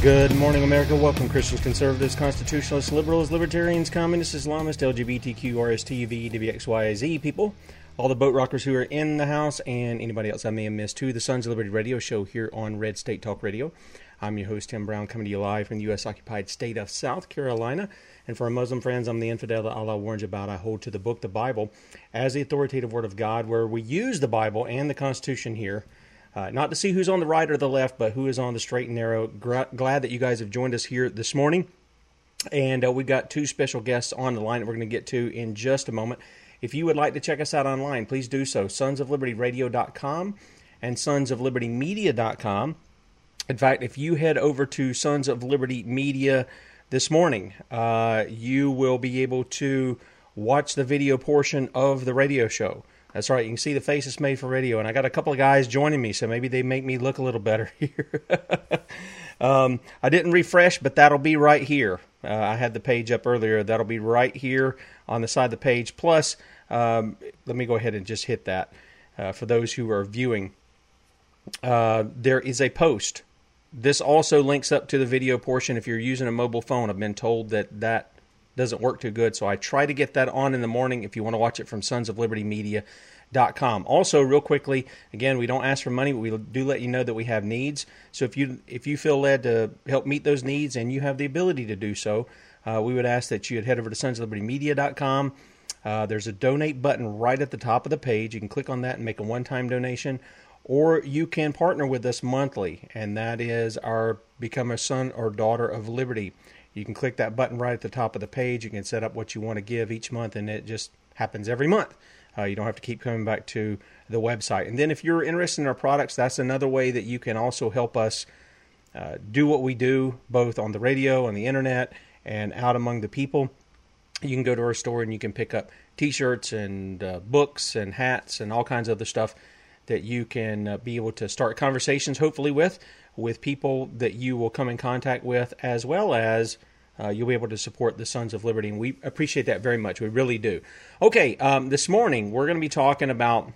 Good morning, America. Welcome, Christians, conservatives, constitutionalists, liberals, libertarians, communists, Islamists, LGBTQ, RSTV, WXYZ people, all the boat rockers who are in the house, and anybody else I may have missed to the Sons of Liberty radio show here on Red State Talk Radio. I'm your host, Tim Brown, coming to you live from the U.S. occupied state of South Carolina. And for our Muslim friends, I'm the infidel that Allah warns about. I hold to the book, the Bible, as the authoritative word of God, where we use the Bible and the Constitution here uh, not to see who's on the right or the left, but who is on the straight and narrow. Gra- glad that you guys have joined us here this morning. And uh, we've got two special guests on the line that we're going to get to in just a moment. If you would like to check us out online, please do so. Sons of Liberty and Sons of Liberty. In fact, if you head over to Sons of Liberty Media this morning, uh, you will be able to watch the video portion of the radio show. That's right. You can see the faces made for radio, and I got a couple of guys joining me, so maybe they make me look a little better here. um, I didn't refresh, but that'll be right here. Uh, I had the page up earlier. That'll be right here on the side of the page. Plus, um, let me go ahead and just hit that uh, for those who are viewing. Uh, there is a post. This also links up to the video portion if you're using a mobile phone. I've been told that that doesn't work too good. So I try to get that on in the morning if you want to watch it from Sons of Liberty Media. Dot com. Also, real quickly, again, we don't ask for money, but we do let you know that we have needs. So if you if you feel led to help meet those needs and you have the ability to do so, uh, we would ask that you head over to sons of liberty media.com. Uh, there's a donate button right at the top of the page. You can click on that and make a one-time donation, or you can partner with us monthly, and that is our become a son or daughter of liberty. You can click that button right at the top of the page. You can set up what you want to give each month, and it just happens every month. Uh, you don't have to keep coming back to the website. And then if you're interested in our products, that's another way that you can also help us uh, do what we do, both on the radio, on the internet, and out among the people. You can go to our store and you can pick up T-shirts and uh, books and hats and all kinds of other stuff that you can uh, be able to start conversations, hopefully with with people that you will come in contact with, as well as uh, you'll be able to support the Sons of Liberty, and we appreciate that very much. We really do. Okay, um, this morning we're going to be talking about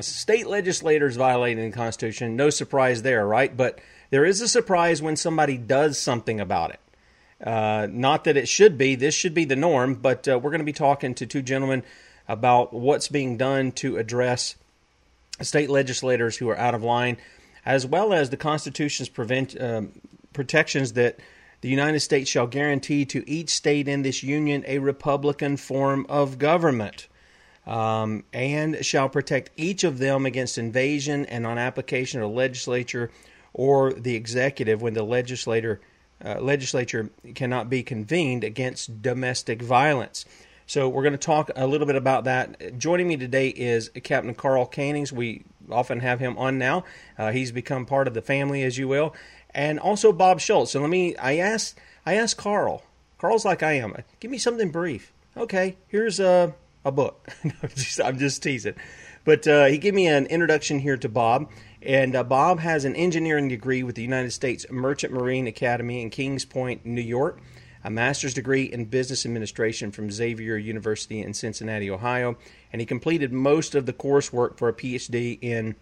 state legislators violating the Constitution. No surprise there, right? But there is a surprise when somebody does something about it. Uh, not that it should be, this should be the norm, but uh, we're going to be talking to two gentlemen about what's being done to address state legislators who are out of line, as well as the Constitution's prevent, um, protections that the United States shall guarantee to each state in this union a republican form of government, um, and shall protect each of them against invasion and on application of the legislature or the executive when the legislator uh, legislature cannot be convened against domestic violence. So we're going to talk a little bit about that. Joining me today is Captain Karl Koenigs. We often have him on now. Uh, he's become part of the family, as you will and also Bob Schultz. So let me. I asked. I asked Karl. Karl's like I am. Give me something brief. Okay, here's a a book. I'm just teasing, but uh, he gave me an introduction here to Bob. And uh, Bob has an engineering degree with the United States Merchant Marine Academy in Kings Point, New York, a master's degree in business administration from Xavier University in Cincinnati, Ohio, and he completed most of the coursework for a PhD in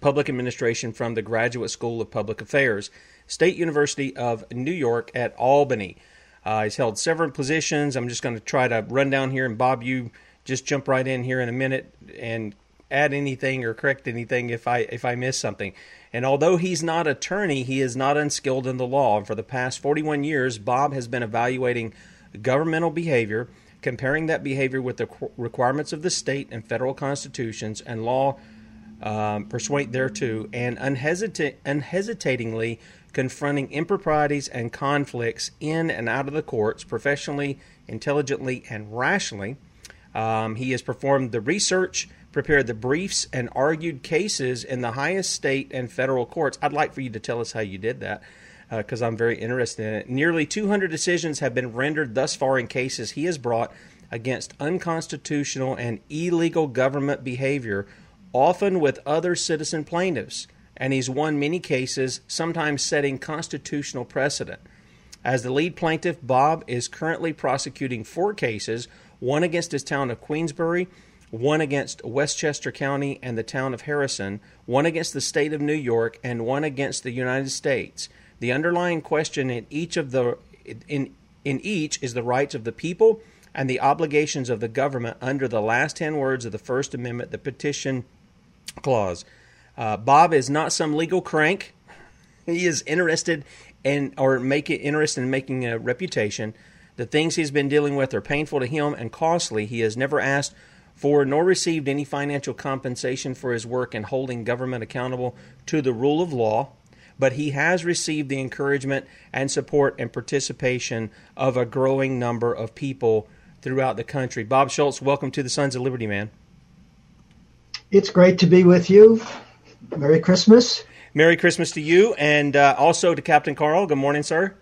public administration from the Graduate School of Public Affairs, State University of New York at Albany. Uh, he's held several positions. I'm just going to try to run down here, and Bob, you just jump right in here in a minute and add anything or correct anything if I if I miss something. And although he's not attorney, he is not unskilled in the law. And for the past 41 years, Bob has been evaluating governmental behavior, comparing that behavior with the requirements of the state and federal constitutions and law um, pursuant thereto, and unhesita- unhesitatingly confronting improprieties and conflicts in and out of the courts professionally, intelligently, and rationally. Um, he has performed the research, prepared the briefs, and argued cases in the highest state and federal courts. I'd like for you to tell us how you did that because uh, I'm very interested in it. Nearly 200 decisions have been rendered thus far in cases he has brought against unconstitutional and illegal government behavior, often with other citizen plaintiffs and he's won many cases, sometimes setting constitutional precedent. As the lead plaintiff, Bob is currently prosecuting four cases one against his town of Queensbury, one against Westchester County and the town of Harrison, one against the state of New York, and one against the United States. The underlying question in each of the in in each is the rights of the people and the obligations of the government under the last 10 words of the First Amendment, the petition clause. Uh, Bob is not some legal crank. He is interested in or make it interested in making a reputation. The things he's been dealing with are painful to him and costly. He has never asked for nor received any financial compensation for his work in holding government accountable to the rule of law, but he has received the encouragement and support and participation of a growing number of people throughout the country. Bob Schultz, welcome to the Sons of Liberty, man. It's great to be with you. Merry Christmas. Merry Christmas to you and uh, also to Captain Karl. Good morning, sir.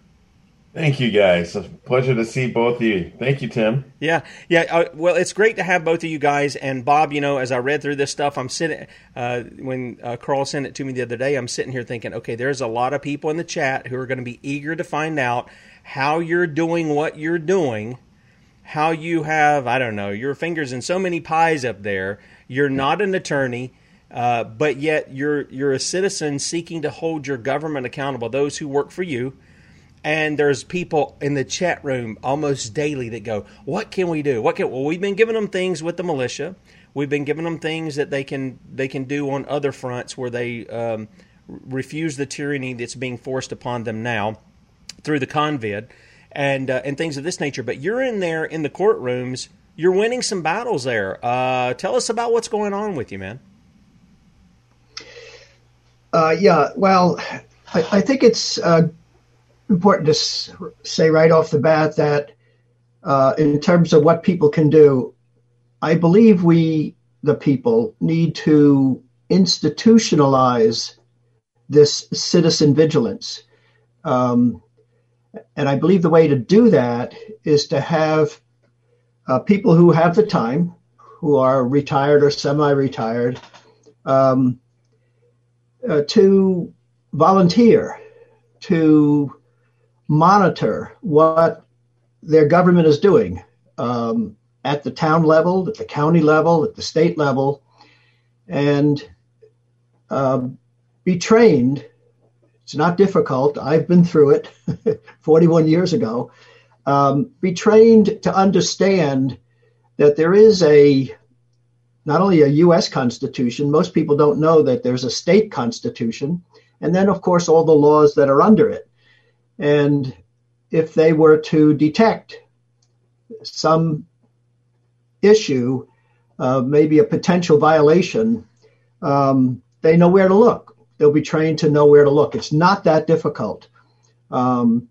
Thank you, guys. A pleasure to see both of you. Thank you, Tim. Yeah, yeah. Uh, well, it's great to have both of you guys. And Bob, you know, as I read through this stuff, I'm sitting uh, when uh, Karl sent it to me the other day. I'm sitting here thinking, okay, there's a lot of people in the chat who are going to be eager to find out how you're doing what you're doing, how you have, I don't know, your fingers in so many pies up there. You're not an attorney uh, but yet you're you're a citizen seeking to hold your government accountable, those who work for you. And there's people in the chat room almost daily that go, "What can we do? What can?" Well, we've been giving them things with the militia. We've been giving them things that they can they can do on other fronts where they um, refuse the tyranny that's being forced upon them now through the convid and uh, and things of this nature. But you're in there in the courtrooms. You're winning some battles there. Uh, tell us about what's going on with you, man. Uh, yeah, well, I, I think it's uh, important to s- say right off the bat that uh, in terms of what people can do, I believe we, the people, need to institutionalize this citizen vigilance. Um, and I believe the way to do that is to have uh, people who have the time, who are retired or semi retired, um, uh, to volunteer, to monitor what their government is doing um, at the town level, at the county level, at the state level, and um, be trained. It's not difficult. I've been through it 41 years ago. Um, be trained to understand that there is a not only a U.S. Constitution, most people don't know that there's a state constitution, and then, of course, all the laws that are under it. And if they were to detect some issue, uh, maybe a potential violation, um, they know where to look. They'll be trained to know where to look. It's not that difficult. Um,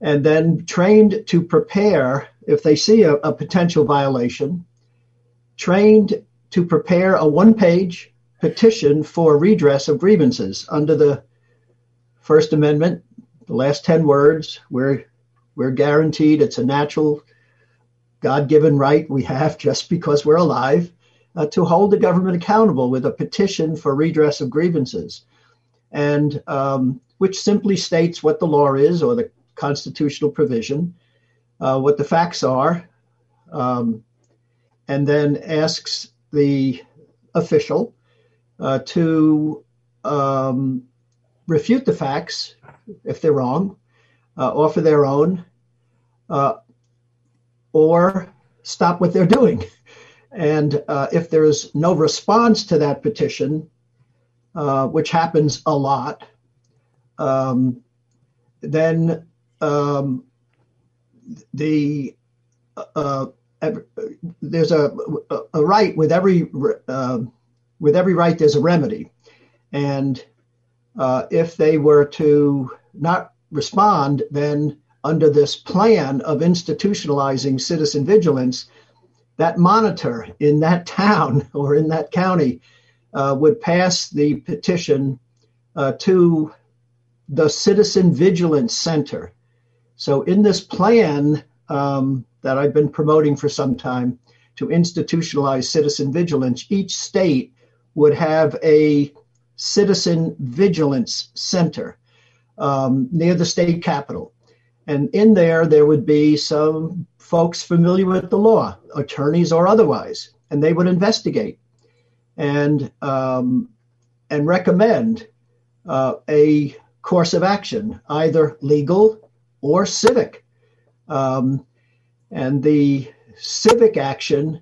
and then trained to prepare if they see a, a potential violation, trained to prepare a one page petition for redress of grievances under the First Amendment, the last 10 words. We're, we're guaranteed it's a natural, God given right we have just because we're alive uh, to hold the government accountable with a petition for redress of grievances. And um, which simply states what the law is or the constitutional provision, uh, what the facts are, um, and then asks the official uh, to um, refute the facts if they're wrong, uh, offer their own, uh, or stop what they're doing. And uh, if there's no response to that petition, uh, which happens a lot, um, then um, the uh, there's a, a right with every uh, with every right there's a remedy, and uh, if they were to not respond, then under this plan of institutionalizing citizen vigilance, that monitor in that town or in that county uh, would pass the petition uh, to the Citizen Vigilance Center. So, in this plan um, that I've been promoting for some time to institutionalize citizen vigilance, each state would have a citizen vigilance center um, near the state capitol. And in there, there would be some folks familiar with the law, attorneys or otherwise, and they would investigate and um, and recommend uh, a course of action, either legal or civic. Um, and the civic action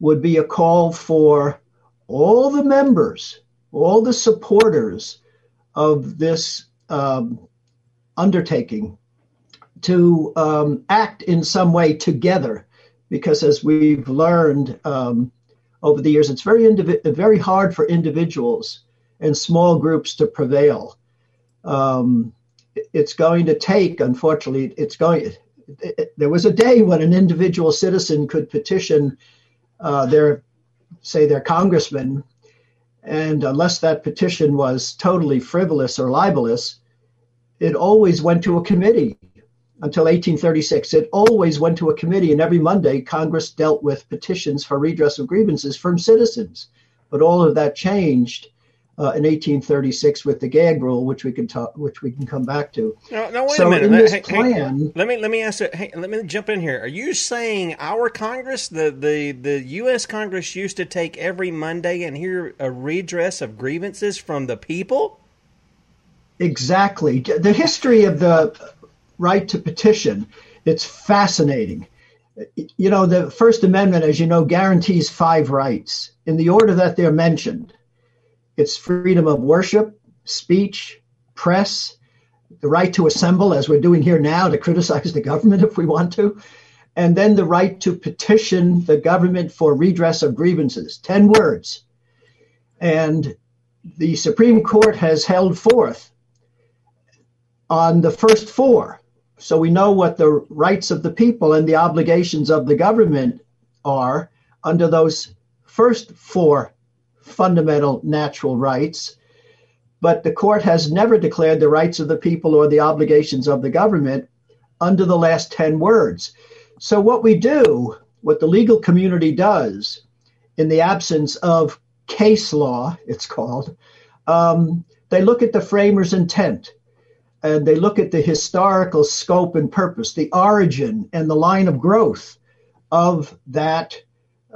would be a call for all the members, all the supporters of this um, undertaking to um, act in some way together. Because as we've learned um, over the years, it's very very hard for individuals and small groups to prevail. Um, it's going to take, unfortunately, it's going. It, it, there was a day when an individual citizen could petition uh, their, say, their congressman, and unless that petition was totally frivolous or libelous, it always went to a committee until 1836. It always went to a committee, and every Monday, Congress dealt with petitions for redress of grievances from citizens. But all of that changed uh, in 1836 with the gag rule, which we can talk, which we can come back to. No, no wait so a minute. In this hey, plan, hey, let me let me ask it. Hey, let me jump in here. Are you saying our Congress, the the the U.S. Congress, used to take every Monday and hear a redress of grievances from the people? Exactly. The history of the right to petition, it's fascinating. You know, the First Amendment, as you know, guarantees five rights in the order that they're mentioned. It's freedom of worship, speech, press, the right to assemble, as we're doing here now, to criticize the government if we want to, and then the right to petition the government for redress of grievances. 10 words. And the Supreme Court has held forth on the first four. So we know what the rights of the people and the obligations of the government are under those first four fundamental natural rights. But the court has never declared the rights of the people or the obligations of the government under the last 10 words. So, what we do, what the legal community does, in the absence of case law, it's called, um, they look at the framers' intent and they look at the historical scope and purpose, the origin and the line of growth of that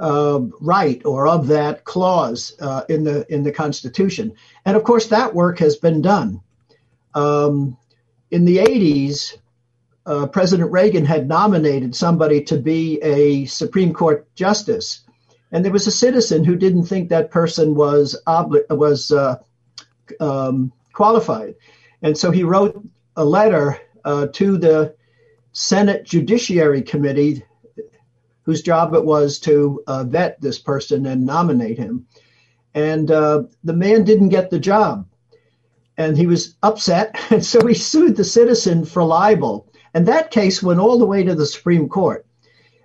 uh, right or of that clause uh, in the in the Constitution. And of course, that work has been done. Um, in the 80s, uh, President Reagan had nominated somebody to be a Supreme Court justice, and there was a citizen who didn't think that person was obli- was uh, um, qualified. And so he wrote a letter uh, to the Senate Judiciary Committee, whose job it was to uh, vet this person and nominate him. And uh, the man didn't get the job. And he was upset. And so he sued the citizen for libel. And that case went all the way to the Supreme Court.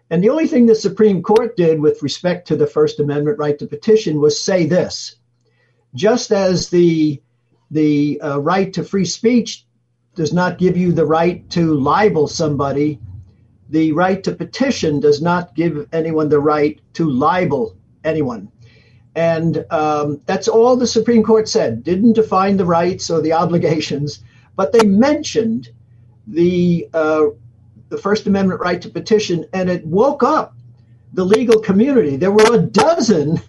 And the only thing the Supreme Court did with respect to the First Amendment right to petition was say this just as the the uh, right to free speech does not give you the right to libel somebody. The right to petition does not give anyone the right to libel anyone. And um, that's all the Supreme Court said. Didn't define the rights or the obligations, but they mentioned the uh, the First Amendment right to petition, and it woke up the legal community. There were a dozen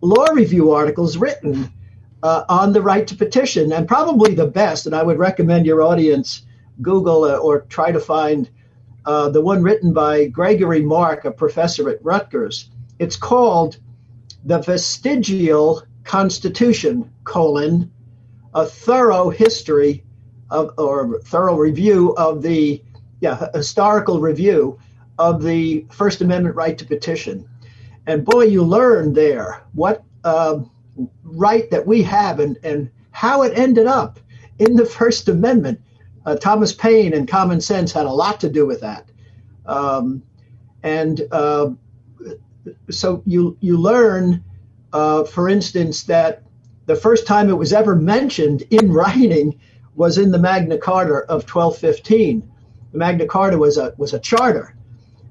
law review articles written uh, on the right to petition, and probably the best. And I would recommend your audience Google uh, or try to find uh, the one written by Gregory Mark, a professor at Rutgers, it's called the Vestigial Constitution, colon, a thorough history of, or thorough review of the, yeah, historical review of the First Amendment right to petition. And boy, you learn there what uh, right that we have and, and how it ended up in the First Amendment. Uh, Thomas Paine and common sense had a lot to do with that. Um, and uh, so you, you learn, uh, for instance, that the first time it was ever mentioned in writing was in the Magna Carta of 1215. The Magna Carta was a, was a charter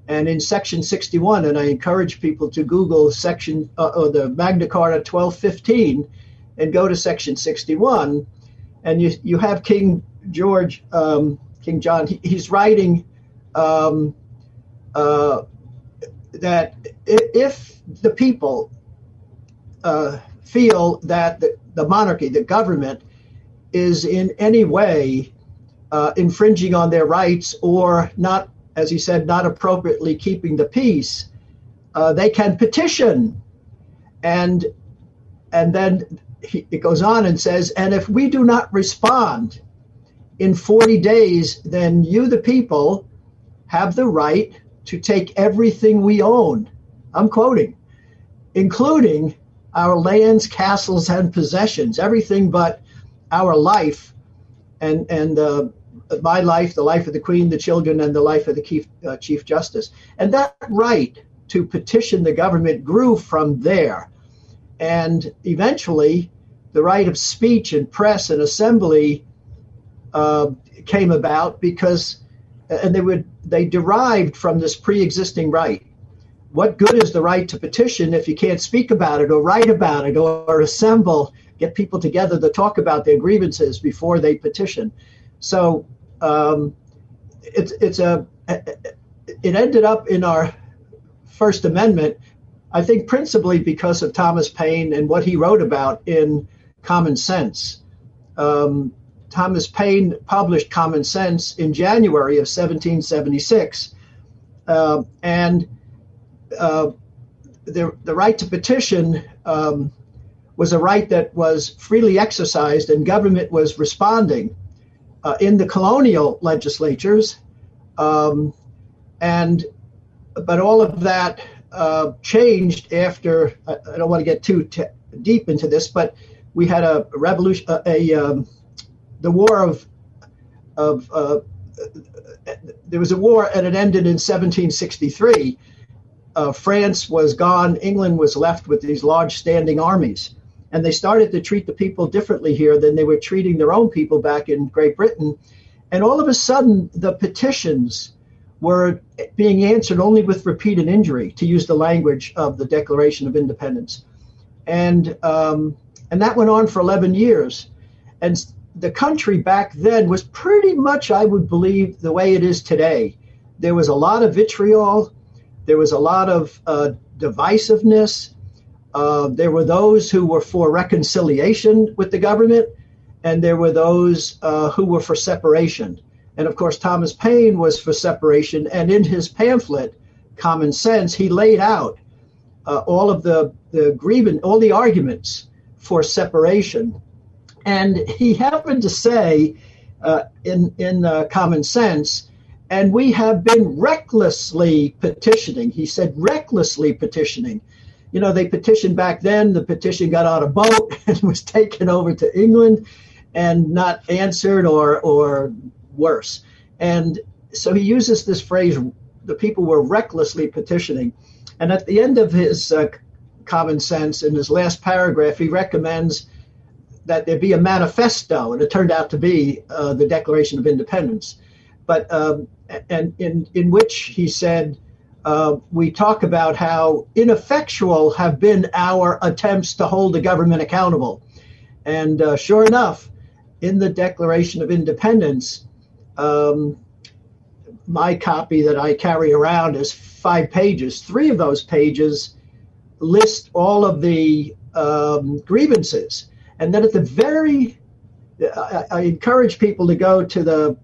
and in section 61, and I encourage people to Google section uh, or the Magna Carta 1215 and go to section 61, and you, you have King George, um, King John, he, he's writing um, uh, that if the people uh, feel that the, the, monarchy, the government, is in any way uh, infringing on their rights or not as he said, not appropriately keeping the peace, uh, they can petition. And and then he, it goes on and says, and if we do not respond in 40 days, then you, the people, have the right to take everything we own. I'm quoting, including our lands, castles, and possessions, everything but our life and and uh, my life, the life of the Queen, the children, and the life of the Chief, uh, Chief Justice. And that right to petition the government grew from there. And eventually, the right of speech and press and assembly uh, came about because, and they would they derived from this pre-existing right. What good is the right to petition if you can't speak about it or write about it or, or assemble, get people together to talk about their grievances before they petition? So um, it's it's a it ended up in our First Amendment, I think principally because of Thomas Paine and what he wrote about in Common Sense. Um, Thomas Paine published Common Sense in January of 1776, uh, and uh, the the right to petition um, was a right that was freely exercised, and government was responding uh, in the colonial legislatures, um, and but all of that uh, changed after. I, I, don't want to get too t- deep into this, but we had a revolution, a, a um, the war of of uh, there was a war and it ended in 1763. Uh, France was gone. England was left with these large standing armies and they started to treat the people differently here than they were treating their own people back in Great Britain. And all of a sudden, the petitions were being answered only with repeated injury, to use the language of the Declaration of Independence. And, um, and that went on for 11 years. And the country back then was pretty much, I would believe, the way it is today. There was a lot of vitriol, there was a lot of uh, divisiveness, uh, there were those who were for reconciliation with the government, and there were those uh, who were for separation. And of course, Thomas Paine was for separation. And in his pamphlet, Common Sense, he laid out uh, all of the, the grievance, all the arguments for separation. And he happened to say uh, in, in uh, Common Sense, and we have been recklessly petitioning. He said, recklessly petitioning you know, they petitioned back then. The petition got on a boat and was taken over to England and not answered or, or worse. And so he uses this phrase the people were recklessly petitioning. And at the end of his uh, common sense, in his last paragraph, he recommends that there be a manifesto, and it turned out to be uh, the Declaration of Independence. But um, and in in which he said uh, we talk about how ineffectual have been our attempts to hold the government accountable. And uh, sure enough, in the Declaration of Independence, um, my copy that I carry around is five pages. Three of those pages list all of the um, grievances. And then at the very, I, I encourage people to go to the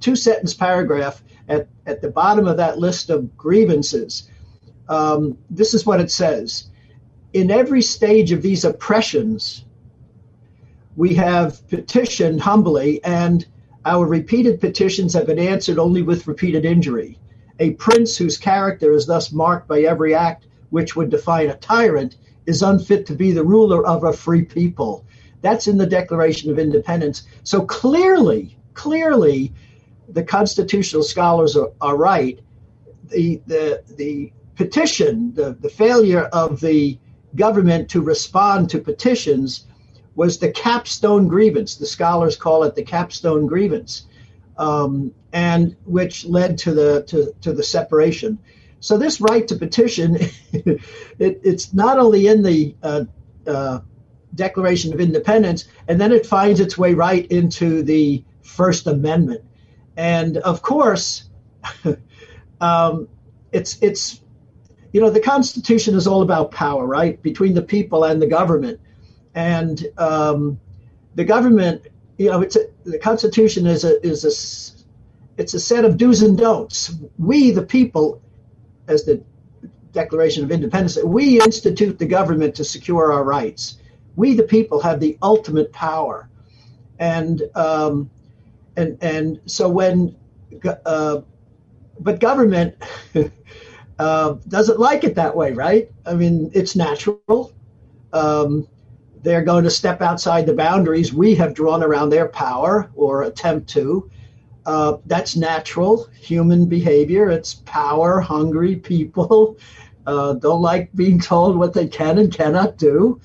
two sentence paragraph at, at the bottom of that list of grievances, um, this is what it says. In every stage of these oppressions, we have petitioned humbly, and our repeated petitions have been answered only with repeated injury. A prince whose character is thus marked by every act which would define a tyrant is unfit to be the ruler of a free people. That's in the Declaration of Independence. So clearly, clearly, the constitutional scholars are, are right. The, the, the petition, the, the failure of the government to respond to petitions was the capstone grievance. The scholars call it the capstone grievance, um, and which led to the to, to the separation. So this right to petition, it, it's not only in the uh, uh, Declaration of Independence, and then it finds its way right into the First Amendment. And of course, um, it's it's you know the Constitution is all about power, right, between the people and the government, and um, the government, you know, it's a, the Constitution is a is a it's a set of do's and don'ts. We, the people, as the Declaration of Independence, we institute the government to secure our rights. We, the people, have the ultimate power, and um, and and so when, uh, but government uh, doesn't like it that way, right? I mean, it's natural. Um, they're going to step outside the boundaries we have drawn around their power or attempt to. Uh, that's natural human behavior. It's power hungry people uh, don't like being told what they can and cannot do,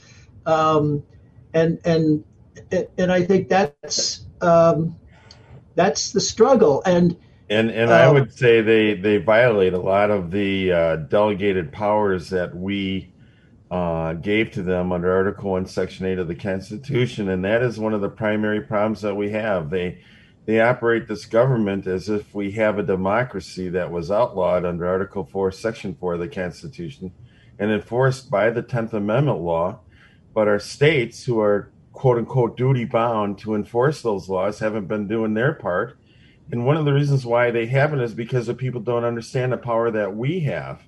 um, and and and I think that's um, that's the struggle. And and and I would say they they violate a lot of the uh, delegated powers that we uh, gave to them under Article One, Section Eight of the Constitution, and that is one of the primary problems that we have. They they operate this government as if we have a democracy that was outlawed under Article 4, Section 4 of the Constitution and enforced by the 10th Amendment law. But our states, who are quote unquote duty bound to enforce those laws, haven't been doing their part. And one of the reasons why they haven't is because the people don't understand the power that we have.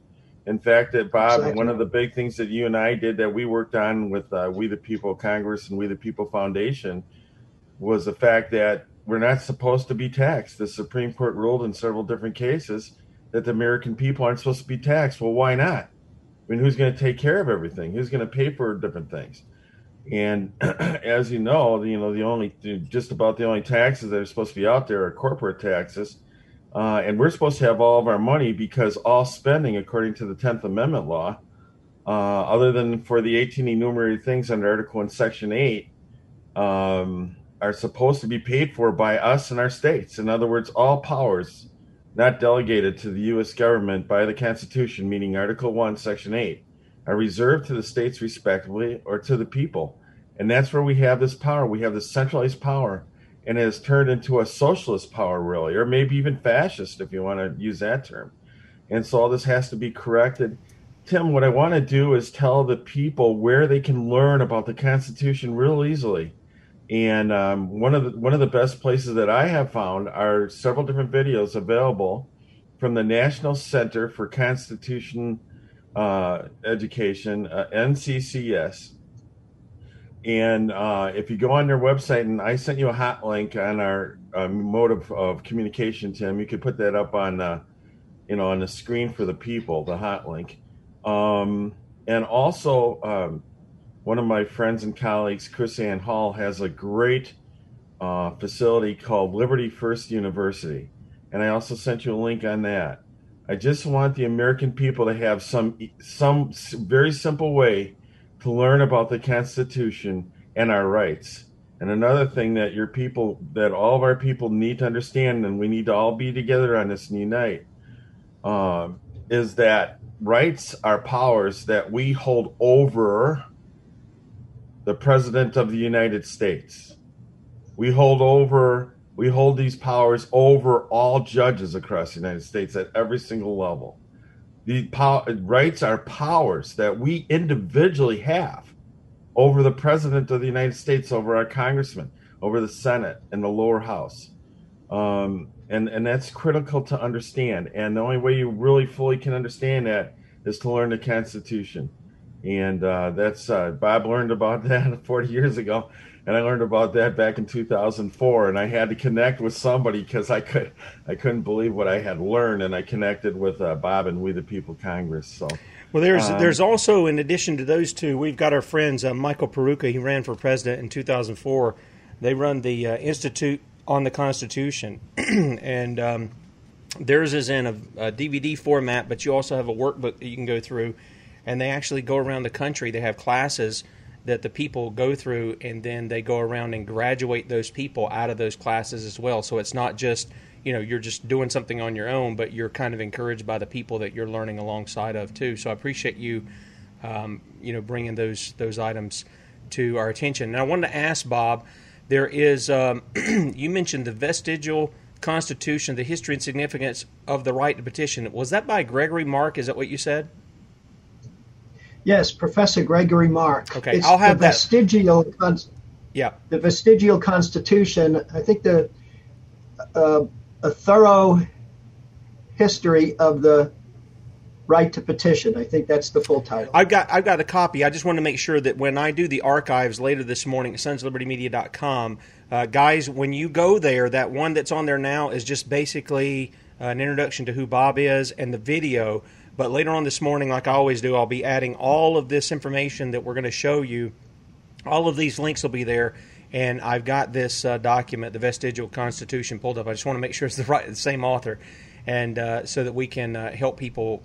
In fact, that Bob, exactly. one of the big things that you and I did that we worked on with uh, We the People Congress and We the People Foundation was the fact that we're not supposed to be taxed. The Supreme Court ruled in several different cases that the American people aren't supposed to be taxed. Well, why not? I mean, who's going to take care of everything? Who's going to pay for different things? And as you know, you know the only just about the only taxes that are supposed to be out there are corporate taxes, uh, and we're supposed to have all of our money because all spending, according to the Tenth Amendment law, uh, other than for the 18 enumerated things under Article One, Section Eight, um, are supposed to be paid for by us and our states. In other words, all powers not delegated to the U.S. government by the Constitution, meaning Article 1, Section 8, are reserved to the states respectively or to the people. And that's where we have this power. We have this centralized power, and it has turned into a socialist power, really, or maybe even fascist, if you want to use that term. And so all this has to be corrected. Tim, what I want to do is tell the people where they can learn about the Constitution real easily and um, one of the one of the best places that I have found are several different videos available from the National Center for Constitution uh, Education, uh, NCCS. And uh, if you go on their website, and I sent you a hot link on our uh, mode of, of, communication, Tim, you could put that up on, you know, on the screen for the people, the hot link. Um, and also, um, one of my friends and colleagues, KrisAnne Hall, has a great uh, facility called Liberty First University. And I also sent you a link on that. I just want the American people to have some some very simple way to learn about the Constitution and our rights. And another thing that your people, that all of our people need to understand, and we need to all be together on this and unite, uh, is that rights are powers that we hold over the President of the United States. We hold over we hold these powers over all judges across the United States at every single level. The pow- rights are powers that we individually have over the President of the United States, over our congressman, over the Senate and the lower house. Um, and, and that's critical to understand. And the only way you really fully can understand that is to learn the Constitution, and uh, that's uh, Bob learned about that 40 years ago, and I learned about that back in 2004, and I had to connect with somebody because I could I couldn't believe what I had learned, and I connected with uh, Bob and We the People Congress. So. Well, there's um, there's also in addition to those two, we've got our friends uh, Michael Peroutka. He ran for president in 2004. They run the uh, Institute on the Constitution, and um, theirs is in a, a, DVD format, but you also have a workbook that you can go through, and they actually go around the country. They have classes that the people go through, and then they go around and graduate those people out of those classes as well. So it's not just you know you're just doing something on your own, but you're kind of encouraged by the people that you're learning alongside of too. So I appreciate you, um, you know, bringing those those items to our attention. And I wanted to ask Bob, there is um, you mentioned the vestigial Constitution, the history and significance of the right to petition. Was that by Gregory Mark? Is that what you said? Yes, Professor Gregory Mark. Okay, it's I'll have the that. Vestigial con- yeah. The vestigial Constitution. I think the uh, a thorough history of the right to petition. I think that's the full title. I've got I've got a copy. I just want to make sure that when I do the archives later this morning at sonslibertymedia.com, uh, guys, when you go there, that one that's on there now is just basically an introduction to who Bob is and the video. But later on this morning, like I always do, I'll be adding all of this information that we're going to show you. All of these links will be there, and I've got this uh, document, the Vestigial Constitution, pulled up. I just want to make sure it's the right, the same author, and uh, so that we can uh, help people,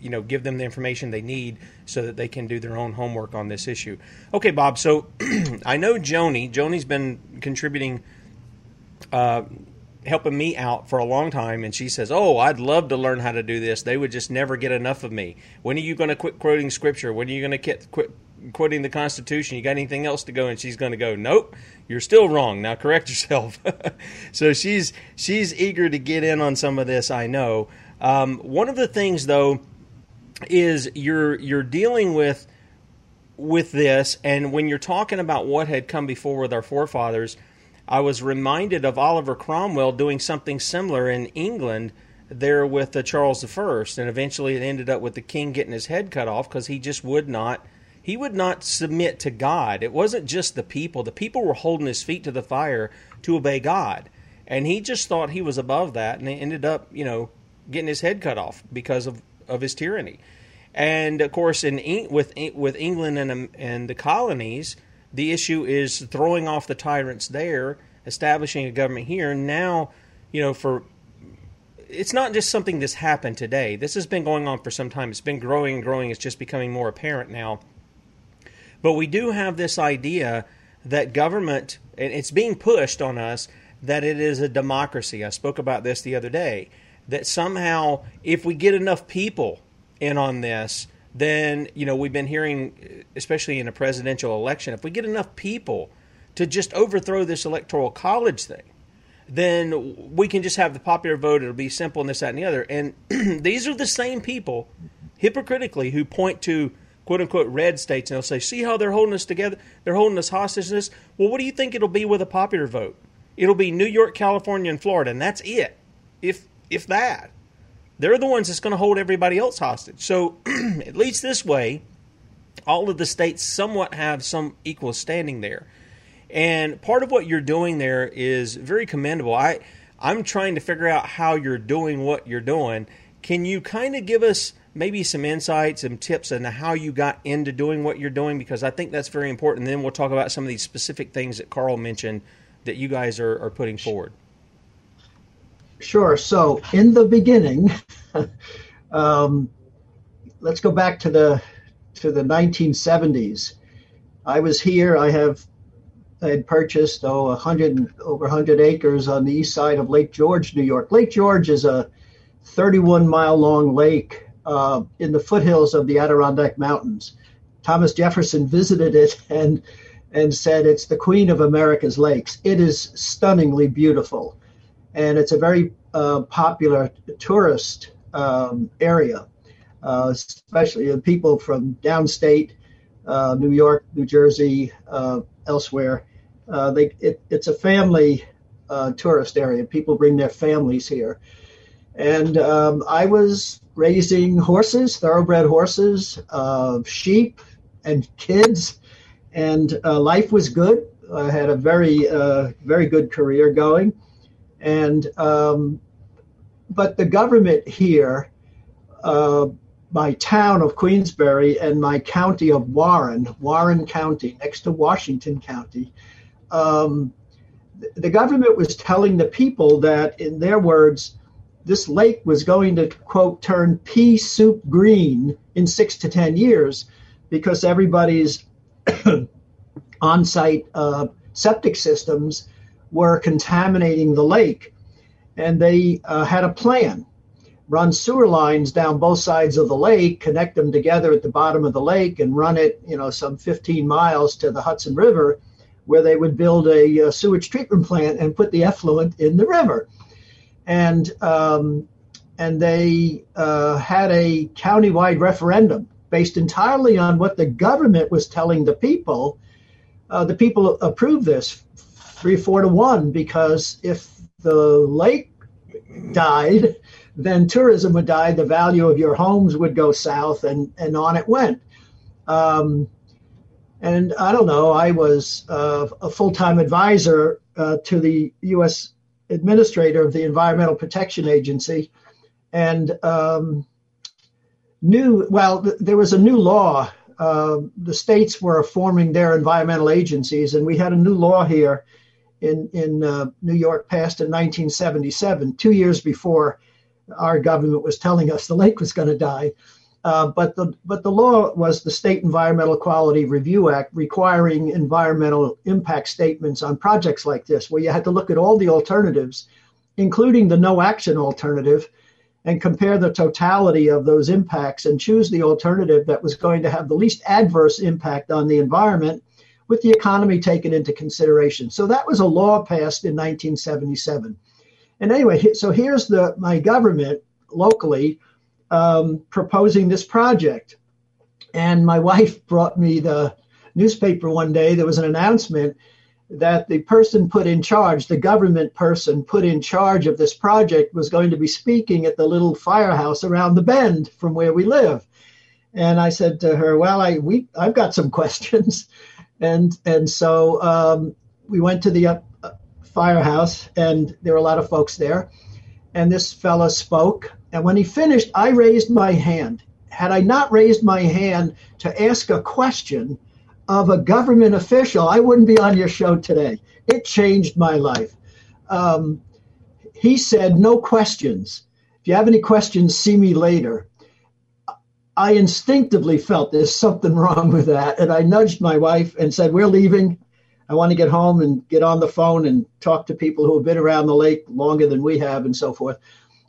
you know, give them the information they need so that they can do their own homework on this issue. Okay, Bob. So I know Joni. Joni's been contributing. Uh, helping me out for a long time and she says oh i'd love to learn how to do this they would just never get enough of me when are you going to quit quoting scripture when are you going to quit quoting the Constitution. You got anything else to go? And she's going to go, nope, you're still wrong. Now correct yourself. so she's she's eager to get in on some of this. I know. Um, one of the things though is you're you're dealing with with this, and when you're talking about what had come before with our forefathers, I was reminded of Oliver Cromwell doing something similar in England there with uh, the Charles I, and eventually it ended up with the king getting his head cut off because he just would not he would not submit to God. It wasn't just the people. The people were holding his feet to the fire to obey God. And he just thought he was above that and he ended up, you know, getting his head cut off because of, of his tyranny. And of course, in with with England and um, and the colonies, the issue is throwing off the tyrants there, establishing a government here. Now, you know, for it's not just something that's happened today. This has been going on for some time. It's been growing and growing. It's just becoming more apparent now. But we do have this idea that government, and it's being pushed on us, that it is a democracy. I spoke about this the other day. That somehow, if we get enough people in on this, then, you know, we've been hearing, especially in a presidential election, if we get enough people to just overthrow this electoral college thing, then we can just have the popular vote. It'll be simple and this, that, and the other. And these are the same people, hypocritically, who point to quote unquote red states, and they'll say, "See how they're holding us together? They're holding us hostage." this. Well, what do you think it'll be with a popular vote? It'll be New York, California, and Florida, and that's it. If if that, they're the ones that's going to hold everybody else hostage. So at least this way, all of the states somewhat have some equal standing there. And part of what you're doing there is very commendable. I I'm trying to figure out how you're doing what you're doing. Can you kind of give us maybe some insights and tips on how you got into doing what you're doing because I think that's very important. And then we'll talk about some of these specific things that Karl mentioned that you guys are, are putting forward. Sure. So in the beginning, um, let's go back to the to the 1970s. I was here. I have I had purchased oh 100 over 100 acres on the east side of Lake George, New York. Lake George is a 31 mile long lake uh, in the foothills of the Adirondack Mountains. Thomas Jefferson visited it and and said it's the queen of America's lakes. It is stunningly beautiful, and it's a very uh, popular tourist um, area, uh, especially people from downstate, uh, New York, New Jersey, uh, elsewhere. Uh, they, it, it's a family tourist area. People bring their families here And um, I was raising horses, thoroughbred horses, uh, sheep, and kids, and uh, life was good. I had a very, uh, very good career going, and um, but the government here, uh, my town of Queensbury and my county of Warren, Warren County, next to Washington County, um, the government was telling the people that, in their words, this lake was going to quote turn pea soup green in six to ten years because everybody's on-site uh, septic systems were contaminating the lake, and they uh, had a plan: run sewer lines down both sides of the lake, connect them together at the bottom of the lake, and run it, you know, some 15 miles to the Hudson River, where they would build a, a sewage treatment plant and put the effluent in the river and um, and they uh, had a countywide referendum based entirely on what the government was telling the people. Uh, the people approved this three, four to one because if the lake died, then tourism would die. The value of your homes would go south, and and on it went. Um, and I don't know. I was uh, a full time advisor uh, to the U.S administrator of the Environmental Protection Agency, and um, new. Well, th- there was a new law. Uh, the states were forming their environmental agencies, and we had a new law here in in uh, New York passed in 1977, two years before our government was telling us the lake was going to die. Uh, but the but the law was the State Environmental Quality Review Act, requiring environmental impact statements on projects like this, where you had to look at all the alternatives, including the no action alternative, and compare the totality of those impacts and choose the alternative that was going to have the least adverse impact on the environment, with the economy taken into consideration. So that was a law passed in 1977. And anyway, so here's the my government locally um, proposing this project. And my wife brought me the newspaper one day. There was an announcement that the person put in charge, the government person put in charge of this project, was going to be speaking at the little firehouse around the bend from where we live. And I said to her, "Well, I we I've got some questions," and and so um, we went to the uh, firehouse, and there were a lot of folks there. And this fella spoke, and when he finished, I raised my hand. Had I not raised my hand to ask a question of a government official, I wouldn't be on your show today. It changed my life. Um, he said, No questions. If you have any questions, see me later. I instinctively felt there's something wrong with that. And I nudged my wife and said, We're leaving. I want to get home and get on the phone and talk to people who have been around the lake longer than we have and so forth.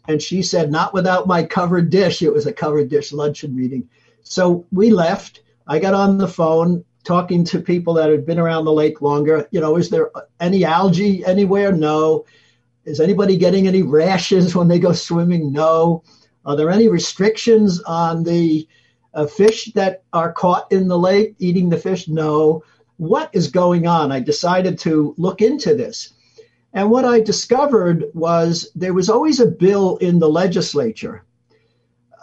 And she said, Not without my covered dish. It was a covered dish luncheon meeting. So we left. I got on the phone talking to people that had been around the lake longer. You know, is there any algae anywhere? No. Is anybody getting any rashes when they go swimming? No. Are there any restrictions on the uh, fish that are caught in the lake eating the fish? No. What is going on? I decided to look into this. And what I discovered was there was always a bill in the legislature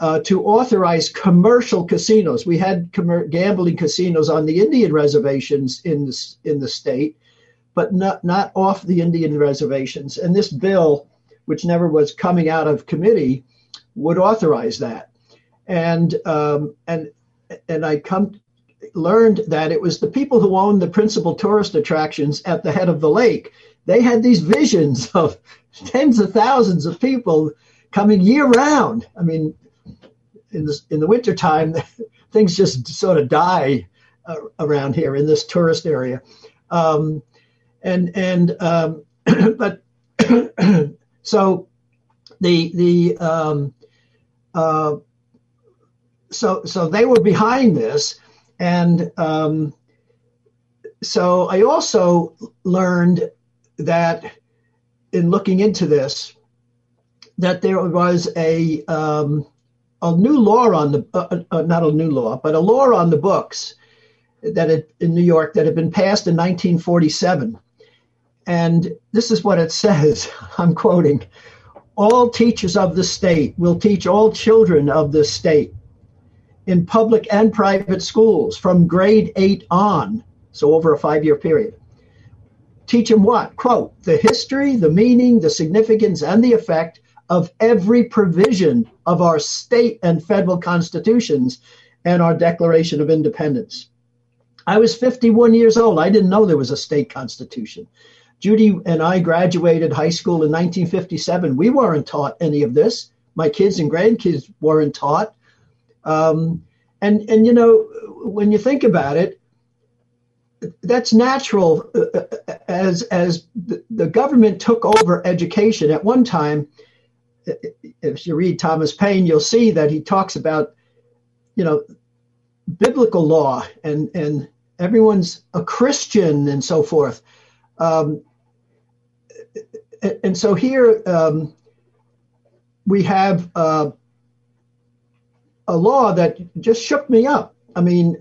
uh, to authorize commercial casinos. We had com- gambling casinos on the Indian reservations in the, in the state, but not, not off the Indian reservations. And this bill, which never was coming out of committee, would authorize that. And um, and and I come learned that it was the people who owned the principal tourist attractions at the head of the lake they had these visions of tens of thousands of people coming year round. I mean, in the in the wintertime, things just sort of die uh, around here in this tourist area. Um, and and um, but so the the um, uh, so so they were behind this, and um, so I also learned that in looking into this, that there was a um, a new law on the uh, uh, not a new law, but a law on the books that in New York that had been passed in 1947, and this is what it says. I'm quoting. All teachers of the state will teach all children of the state in public and private schools from grade eight on, so over a five year period. Teach them what? Quote, the history, the meaning, the significance, and the effect of every provision of our state and federal constitutions and our Declaration of Independence. I was 51 years old. I didn't know there was a state constitution. Judy and I graduated high school in 1957. We weren't taught any of this. My kids and grandkids weren't taught. Um, and and you know when you think about it, that's natural. Uh, uh, as as the, the government took over education at one time, if you read Thomas Paine, you'll see that he talks about, you know, biblical law and and everyone's a Christian and so forth. Um, and so here um, we have uh, a law that just shook me up. I mean,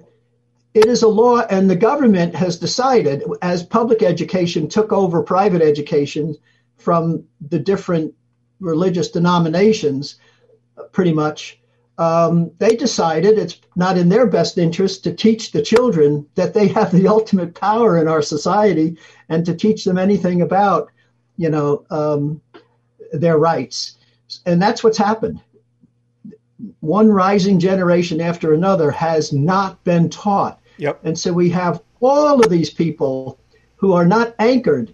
it is a law, and the government has decided, as public education took over private education from the different religious denominations, pretty much, um, they decided it's not in their best interest to teach the children that they have the ultimate power in our society and to teach them anything about, you know, um, their rights. And that's what's happened. One rising generation after another has not been taught. Yep. And so we have all of these people who are not anchored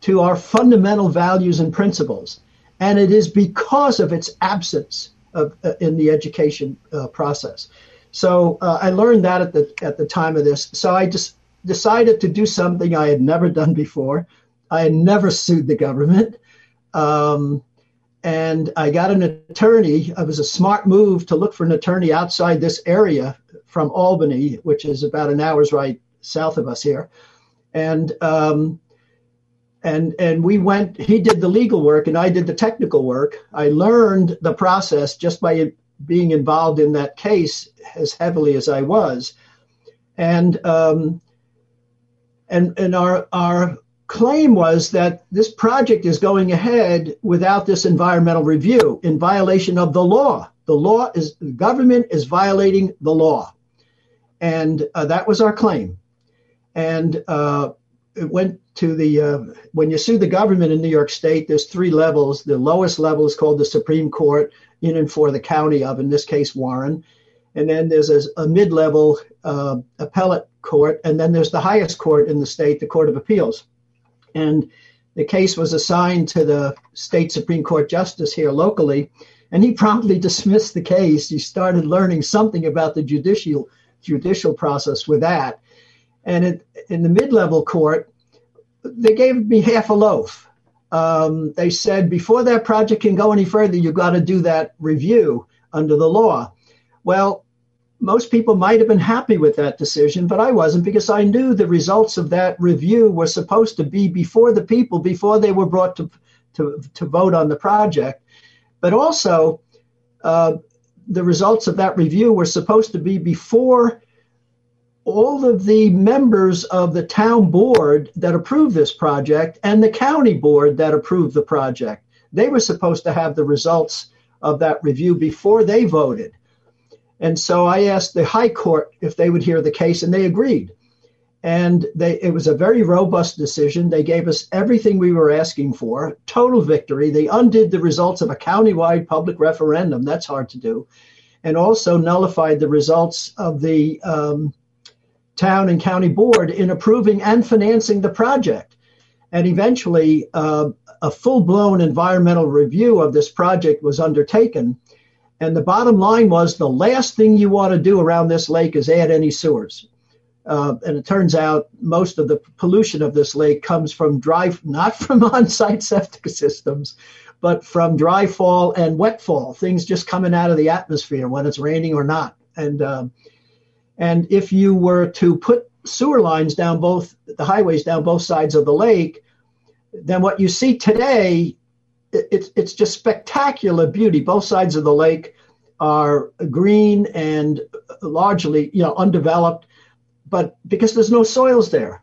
to our fundamental values and principles. And it is because of its absence of, uh, in the education uh, process. So uh, I learned that at the at the time of this. So I just decided to do something I had never done before. I had never sued the government, um, and I got an attorney. It was a smart move to look for an attorney outside this area from Albany, which is about an hour's ride south of us here, and. Um, and and we went he did the legal work and i did the technical work i learned the process just by being involved in that case as heavily as i was and um, and and our our claim was that this project is going ahead without this environmental review in violation of the law the law is the government is violating the law and uh, that was our claim and uh, it went to the uh, when you sue the government in New York State, there's three levels. The lowest level is called the Supreme Court, in and for the county of, in this case, Warren. And then there's a, a mid-level uh, appellate court, and then there's the highest court in the state, the Court of Appeals. And the case was assigned to the state Supreme Court justice here locally, and he promptly dismissed the case. He started learning something about the judicial judicial process with that. And it, in the mid-level court, they gave me half a loaf. Um, they said before that project can go any further, you've got to do that review under the law. Well, most people might have been happy with that decision, but I wasn't because I knew the results of that review were supposed to be before the people, before they were brought to to, to vote on the project. But also, uh, the results of that review were supposed to be before all of the members of the town board that approved this project and the county board that approved the project. They were supposed to have the results of that review before they voted. And so I asked the High Court if they would hear the case, and they agreed. And they, it was a very robust decision. They gave us everything we were asking for, total victory. They undid the results of a countywide public referendum. That's hard to do. And also nullified the results of the um, town and county board in approving and financing the project. And eventually, uh, a full blown environmental review of this project was undertaken. And the bottom line was the last thing you want to do around this lake is add any sewers. Uh, and it turns out most of the pollution of this lake comes from dry, not from on site septic systems, but from dry fall and wet fall, things just coming out of the atmosphere when it's raining or not. And um, and if you were to put sewer lines down both the highways down both sides of the lake, then what you see today, it's it's just spectacular beauty. Both sides of the lake are green and largely you know undeveloped, but because there's no soils there.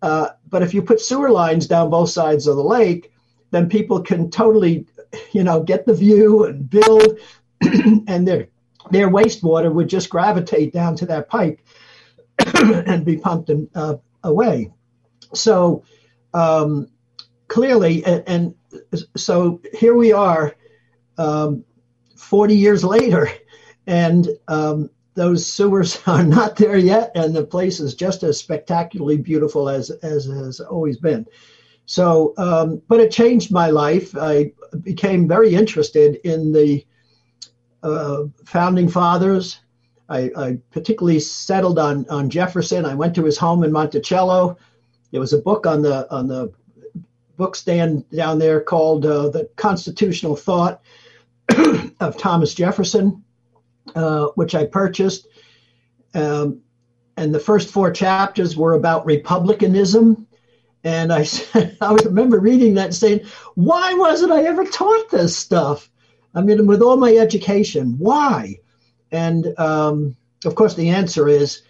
Uh, but if you put sewer lines down both sides of the lake, then people can totally you know, get the view and build, and their their wastewater would just gravitate down to that pipe and be pumped in, uh, away. So um, clearly, and, and, so here we are, um, 40 years later, and um, those sewers are not there yet, and the place is just as spectacularly beautiful as as has always been. So, um, but it changed my life. I became very interested in the uh, founding fathers. I, I, particularly settled on on Jefferson. I went to his home in Monticello. There was a book on the on the book stand down there called uh, "The Constitutional Thought" of Thomas Jefferson, uh, which I purchased. Um, and the first four chapters were about republicanism. And I, I remember reading that and saying, why wasn't I ever taught this stuff? I mean, with all my education, why? And um, of course, the answer is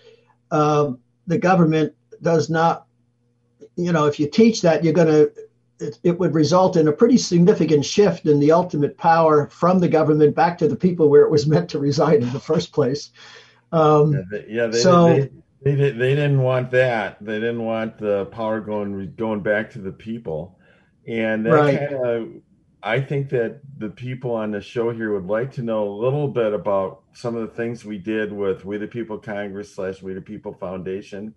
uh, the government does not, you know, if you teach that, you're going to, it, it, would result in a pretty significant shift in the ultimate power from the government back to the people where it was meant to reside in the first place. Um, yeah, they, yeah they, so. They, they, they didn't want that. They didn't want the power going going back to the people, and that right. kind of I think that the people on the show here would like to know a little bit about some of the things we did with We the People Congress slash We the People Foundation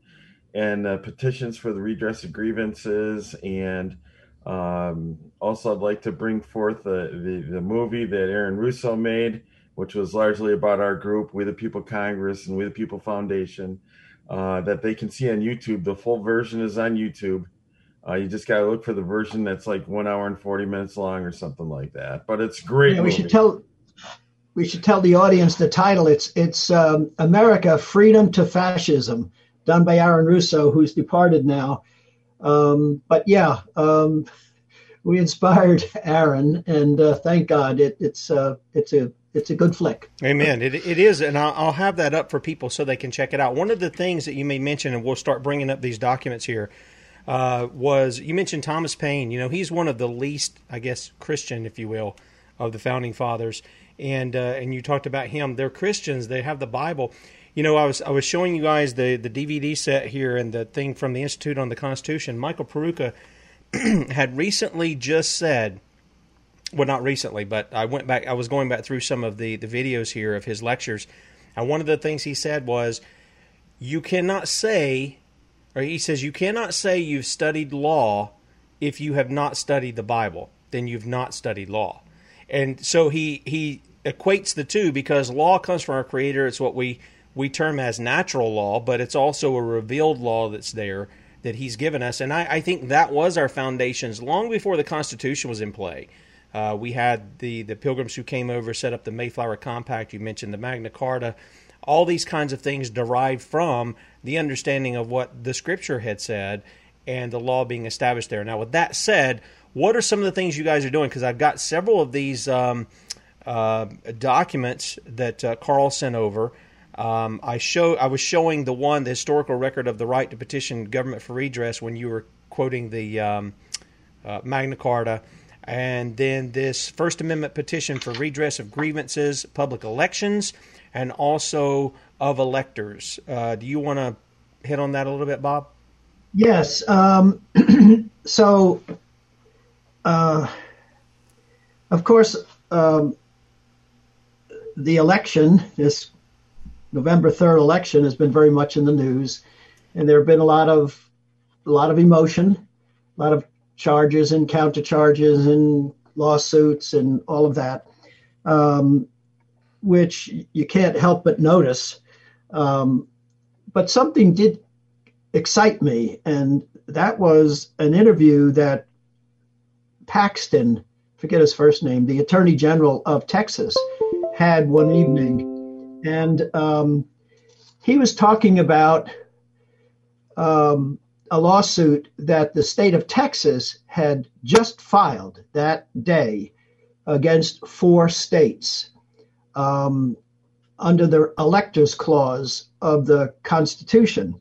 and uh, petitions for the redress of grievances. And um, also, I'd like to bring forth the, the, the, movie that Aaron Russo made, which was largely about our group, We the People Congress and We the People Foundation, uh, that they can see on YouTube. The full version is on YouTube. Uh, you just got to look for the version that's like one hour and 40 minutes long or something like that. But it's great. Yeah, we should tell we should tell the audience the title. It's it's um, America: Freedom to Fascism, done by Aaron Russo, who's departed now. Um, but yeah, um, we inspired Aaron, and uh, thank God it, it's uh, it's a it's a good flick. Amen. It, it is, and I'll, have that up for people so they can check it out. One of the things that you may mention, and we'll start bringing up these documents here uh, was you mentioned Thomas Paine. You know, he's one of the least, I guess, Christian, if you will, of the founding fathers. And uh, and you talked about him. They're Christians. They have the Bible. You know, I was I was showing you guys the the DVD set here and the thing from the Institute on the Constitution. Michael Peroutka had recently just said well not recently but i went back i was going back through some of the the videos here of his lectures and one of the things he said was you cannot say or he says you cannot say you've studied law if you have not studied the Bible. Then you've not studied law. And so he he equates the two because law comes from our Creator. It's what we we term as natural law, but it's also a revealed law that's there that He's given us. And I, I think that was our foundations long before the Constitution was in play. Uh, we had the the Pilgrims who came over, set up the Mayflower Compact. You mentioned the Magna Carta. All these kinds of things derived from the understanding of what the scripture had said and the law being established there. Now, with that said, what are some of the things you guys are doing? Because I've got several of these um, uh, documents that uh, Karl sent over. Um, I show I was showing the one, the historical record of the right to petition government for redress when you were quoting the um, uh, Magna Carta, and then this First Amendment petition for redress of grievances, public elections, and also of electors. Uh, do you want to hit on that a little bit, Bob? Yes. Um, so, uh, of course, um, the election, this November 3rd election, has been very much in the news, and there have been a lot of a lot of emotion, a lot of charges and counter charges and lawsuits and all of that, um, which you can't help but notice. Um, but something did excite me, and that was an interview that Paxton, forget his first name, the Attorney General of Texas, had one evening, and um, he was talking about um, a lawsuit that the state of Texas had just filed that day against four states. Um, under the electors clause of the Constitution.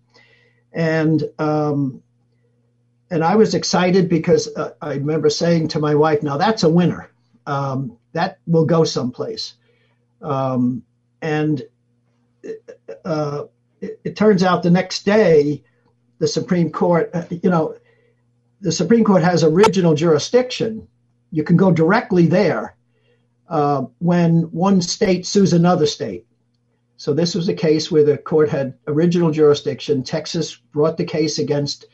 And um, and I was excited because uh, I remember saying to my wife, "Now that's a winner. um, that will go someplace. Um, and uh, it, it, turns out the next day, the Supreme Court, you know, the Supreme Court has original jurisdiction. You can go directly there uh, when one state sues another state. So this was a case where the court had original jurisdiction. Texas brought the case against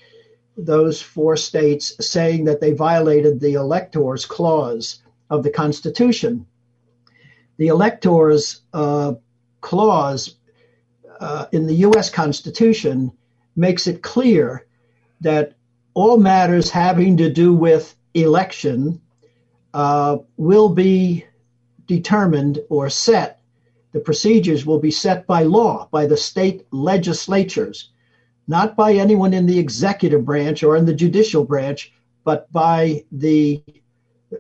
those four states, saying that they violated the electors clause of the Constitution. The electors uh, clause uh, in the U.S. Constitution makes it clear that all matters having to do with election uh, will be determined or set. The procedures will be set by law, by the state legislatures, not by anyone in the executive branch or in the judicial branch, but by the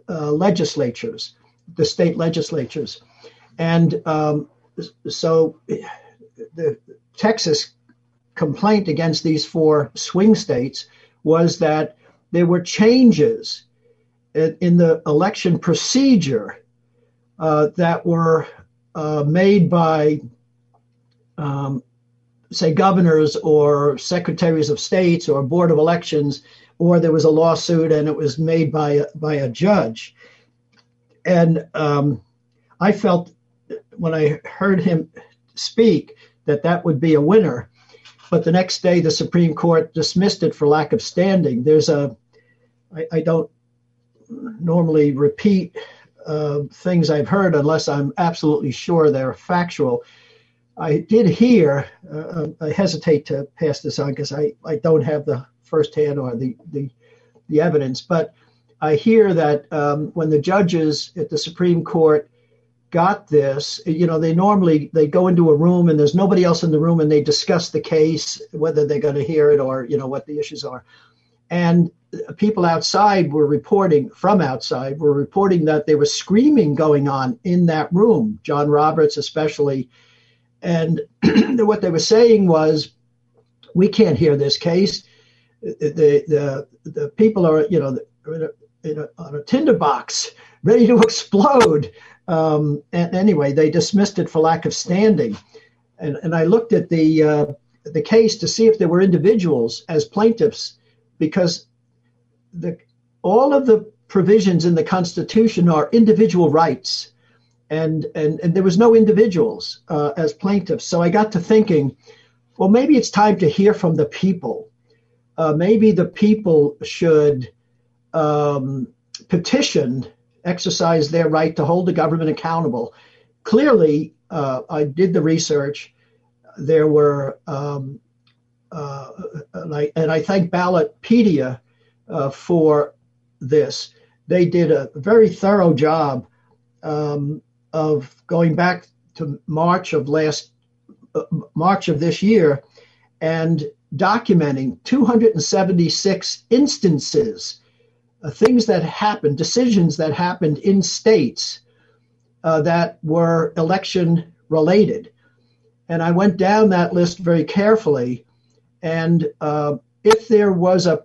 uh, legislatures, the state legislatures. And um, so the Texas complaint against these four swing states was that there were changes in the election procedure uh, that were uh, made by, um, say, governors or secretaries of states or board of elections, or there was a lawsuit and it was made by by a judge. And um, I felt when I heard him speak that that would be a winner. But the next day, the Supreme Court dismissed it for lack of standing. There's a, I, I don't normally repeat uh, things I've heard unless I'm absolutely sure they're factual. I did hear, uh, I hesitate to pass this on because I, I don't have the firsthand or the, the, the evidence, but I hear that um, when the judges at the Supreme Court got this you know they normally they go into a room and there's nobody else in the room and they discuss the case whether they're going to hear it or you know what the issues are. And people outside were reporting from outside were reporting that there was screaming going on in that room john roberts especially. And what they were saying was we can't hear this case. The the the people are you know in a, on a tinderbox ready to explode um, and anyway, they dismissed it for lack of standing. And, and I looked at the uh, the case to see if there were individuals as plaintiffs, because the all of the provisions in the Constitution are individual rights, and and, and there was no individuals uh, as plaintiffs. So I got to thinking, well, maybe it's time to hear from the people. Uh, maybe the people should um, petition exercise their right to hold the government accountable. Clearly, uh, I did the research. There were, um, uh, and, I, and, I, thank Ballotpedia uh, for this. They did a very thorough job um, of going back to March of last uh, March of this year and documenting 276 instances things that happened, decisions that happened in states uh, that were election related. And I went down that list very carefully. And uh, if there was a,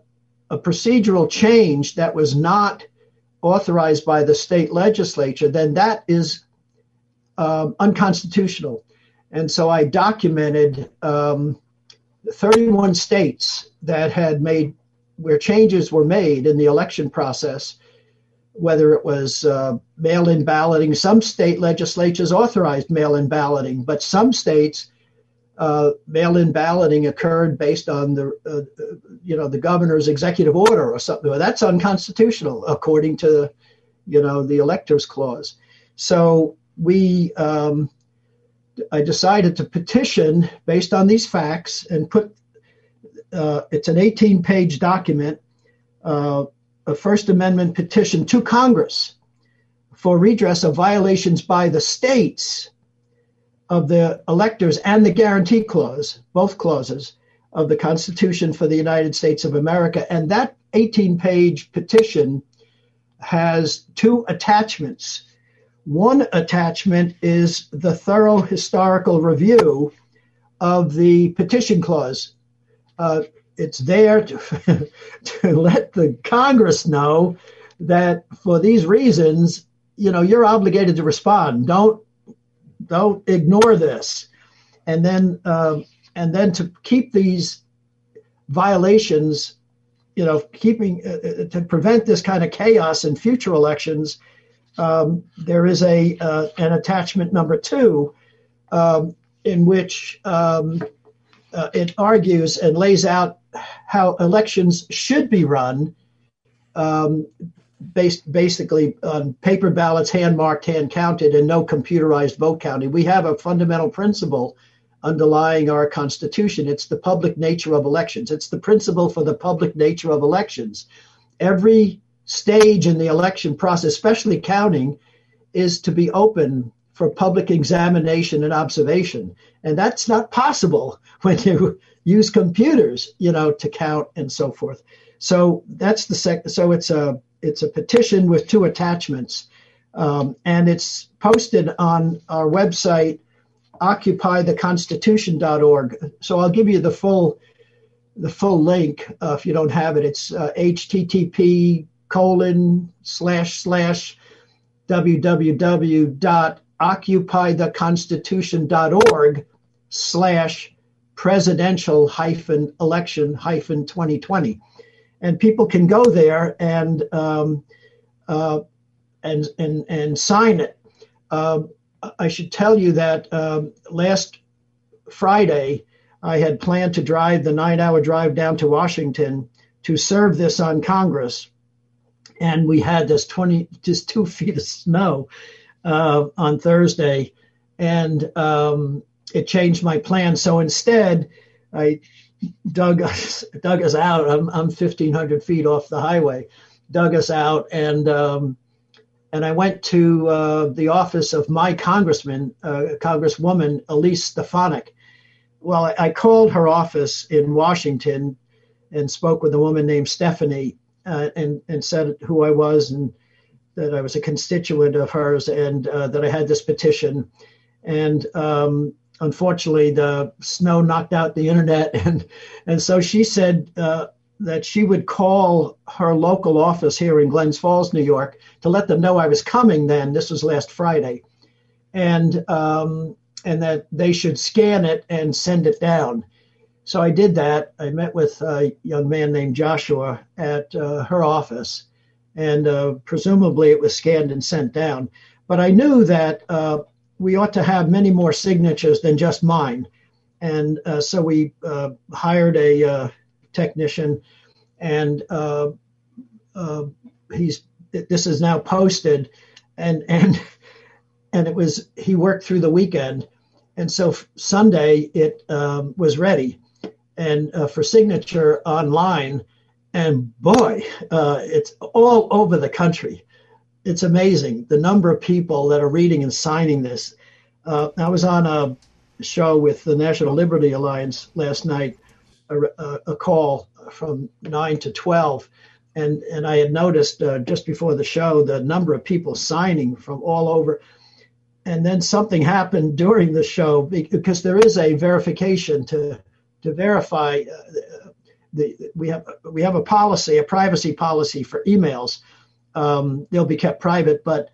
a procedural change that was not authorized by the state legislature, then that is um, unconstitutional. And so I documented um, 31 states that had made where changes were made in the election process, whether it was uh, mail in balloting. Some state legislatures authorized mail in balloting, but some states, uh, mail in balloting occurred based on the, uh, you know, the governor's executive order or something. Well, that's unconstitutional according to, you know, the electors clause. So we, um, I decided to petition based on these facts and put uh, it's an 18 page document, uh, a First Amendment petition to Congress for redress of violations by the states of the electors and the guarantee clause, both clauses of the Constitution for the United States of America. And that 18 page petition has two attachments. One attachment is the thorough historical review of the petition clause uh, it's there to, to let the Congress know that for these reasons, you know, you're obligated to respond. Don't don't ignore this, and then um, and then to keep these violations, you know, keeping uh, uh, to prevent this kind of chaos in future elections. Um, there is a uh, an attachment number two, um, in which um, uh, it argues and lays out how elections should be run, um, based basically on paper ballots, hand marked, hand counted, and no computerized vote counting. We have a fundamental principle underlying our Constitution. It's the public nature of elections. It's the principle for the public nature of elections. Every stage in the election process, especially counting, is to be open for public examination and observation. And that's not possible when you use computers, you know, to count and so forth. So that's the sec. So it's a it's a petition with two attachments, um, and it's posted on our website occupytheconstitution.org. So I'll give you the full the full link uh, if you don't have it. It's uh, http colon slash slash www.occupytheconstitution.org slash presidential hyphen election hyphen 2020 and people can go there and um, uh, and and and sign it. Uh, I should tell you that um, last Friday, I had planned to drive the nine hour drive down to Washington to serve this on Congress. And we had this 20, just two feet of snow uh, on Thursday. And um, it changed my plan. So instead, I dug us, dug us out. I'm, I'm 1,500 feet off the highway, dug us out and um, and I went to uh, the office of my congressman, uh, Congresswoman Elise Stefanik. Well, I, I, called her office in Washington and spoke with a woman named Stephanie uh, and, and said who I was and that I was a constituent of hers and uh, that I had this petition. And um, unfortunately, the snow knocked out the internet. And, and so she said, uh, that she would call her local office here in Glens Falls, New York, to let them know I was coming. Then this was last Friday, and um, and that they should scan it and send it down. So I did that. I met with a young man named Joshua at uh, her office, and uh, presumably it was scanned and sent down. But I knew that uh, we ought to have many more signatures than just mine, and uh, so we uh, hired a uh, technician, and uh, he's this is now posted, and and and it was he worked through the weekend, and so Sunday it um, was ready, and for signature online, and boy, uh, it's all over the country. It's amazing the number of people that are reading and signing this. Uh, I was on a show with the National Liberty Alliance last night, a, a call from nine to twelve, and and I had noticed uh, just before the show the number of people signing from all over, and then something happened during the show because there is a verification to to verify. The, we have we have a policy, a privacy policy for emails. Um, they'll be kept private, but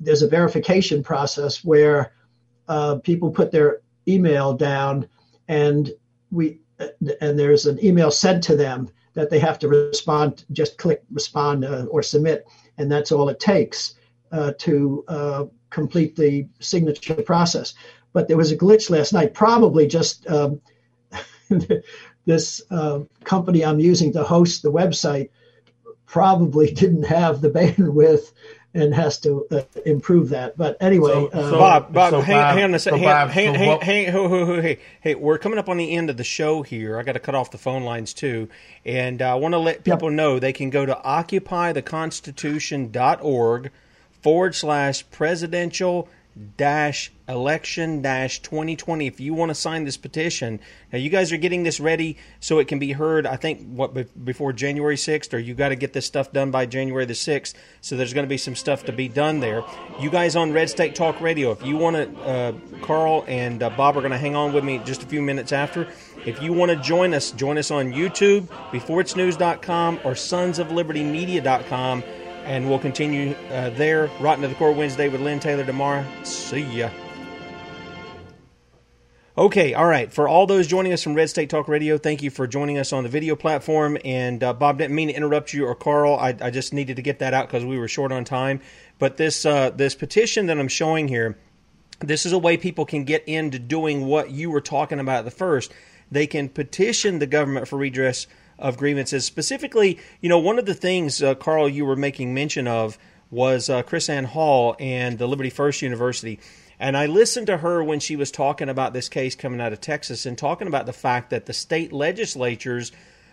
there's a verification process where uh, people put their email down, and we and there's an email sent to them that they have to respond, just click respond uh, or submit, and that's all it takes uh, to uh, complete the signature process. But there was a glitch last night, probably just um, this uh, company I'm using to host the website probably didn't have the bandwidth and has to uh, improve that. But anyway, so, uh, so, Bob, Bob, so hang, Bob, hang, on a second. So hang, hang, hang, hang, hang, hey, hey, we're coming up on the end of the show here. I got to cut off the phone lines too, and uh, I want to let people yep. know they can go to occupytheconstitution.org forward slash presidential dash election dash 2020 if you want to sign this petition now you guys are getting this ready so it can be heard i think what before january 6th or you got to get this stuff done by january the 6th so there's going to be some stuff to be done there. You guys on red state talk radio if you want to uh, karl and uh, bob are going to hang on with me just a few minutes after. If you want to join us join us on youtube beforeitsnews.com or sonsoflibertymedia.com And we'll continue uh, there. Rotten to the Core Wednesday with Lynn Taylor tomorrow. See ya. Okay, all right. For all those joining us from Red State Talk Radio, thank you for joining us on the video platform. And uh, Bob, didn't mean to interrupt you or Karl. I, I just needed to get that out because we were short on time. But this uh, this petition that I'm showing here, this is a way people can get into doing what you were talking about at the first. They can petition the government for redress of grievances. Specifically, you know, one of the things, uh, Karl, you were making mention of was uh, KrisAnne Hall and the Liberty First University. And I listened to her when she was talking about this case coming out of Texas and talking about the fact that the state legislatures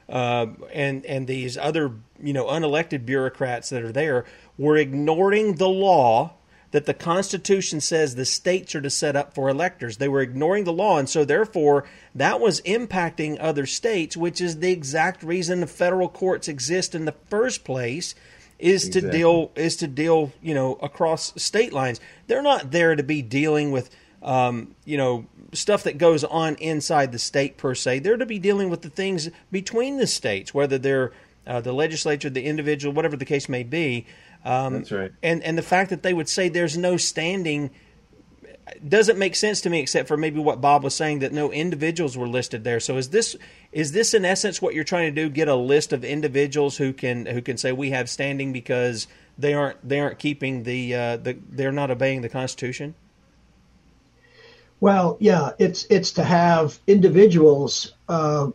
uh, and and these other you know unelected bureaucrats that are there were ignoring the law that the Constitution says the states are to set up for electors. They were ignoring the law, and so therefore that was impacting other states, which is the exact reason the federal courts exist in the first place is exactly. to deal is to deal you know across state lines. They're not there to be dealing with um, you know stuff that goes on inside the state per se. They're to be dealing with the things between the states, whether they're uh, the legislature, the individual, whatever the case may be. Um, That's right. And and the fact that they would say there's no standing doesn't make sense to me, except for maybe what Bob was saying that no individuals were listed there. So is this is this in essence what you're trying to do? Get a list of individuals who can who can say we have standing because they aren't they aren't keeping the uh, the they're not obeying the Constitution. Well, yeah, it's it's to have individuals. Uh,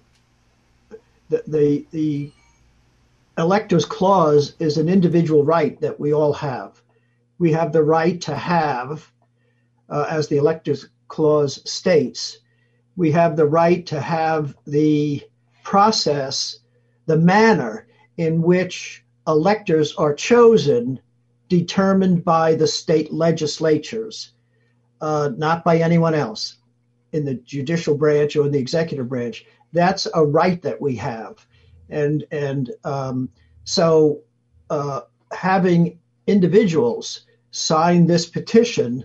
the, the the electors clause is an individual right that we all have. We have the right to have uh, as the electors clause states, we have the right to have the process, the manner in which electors are chosen determined by the state legislatures, uh, not by anyone else in the judicial branch or in the executive branch. That's a right that we have, and and um, so uh, having individuals sign this petition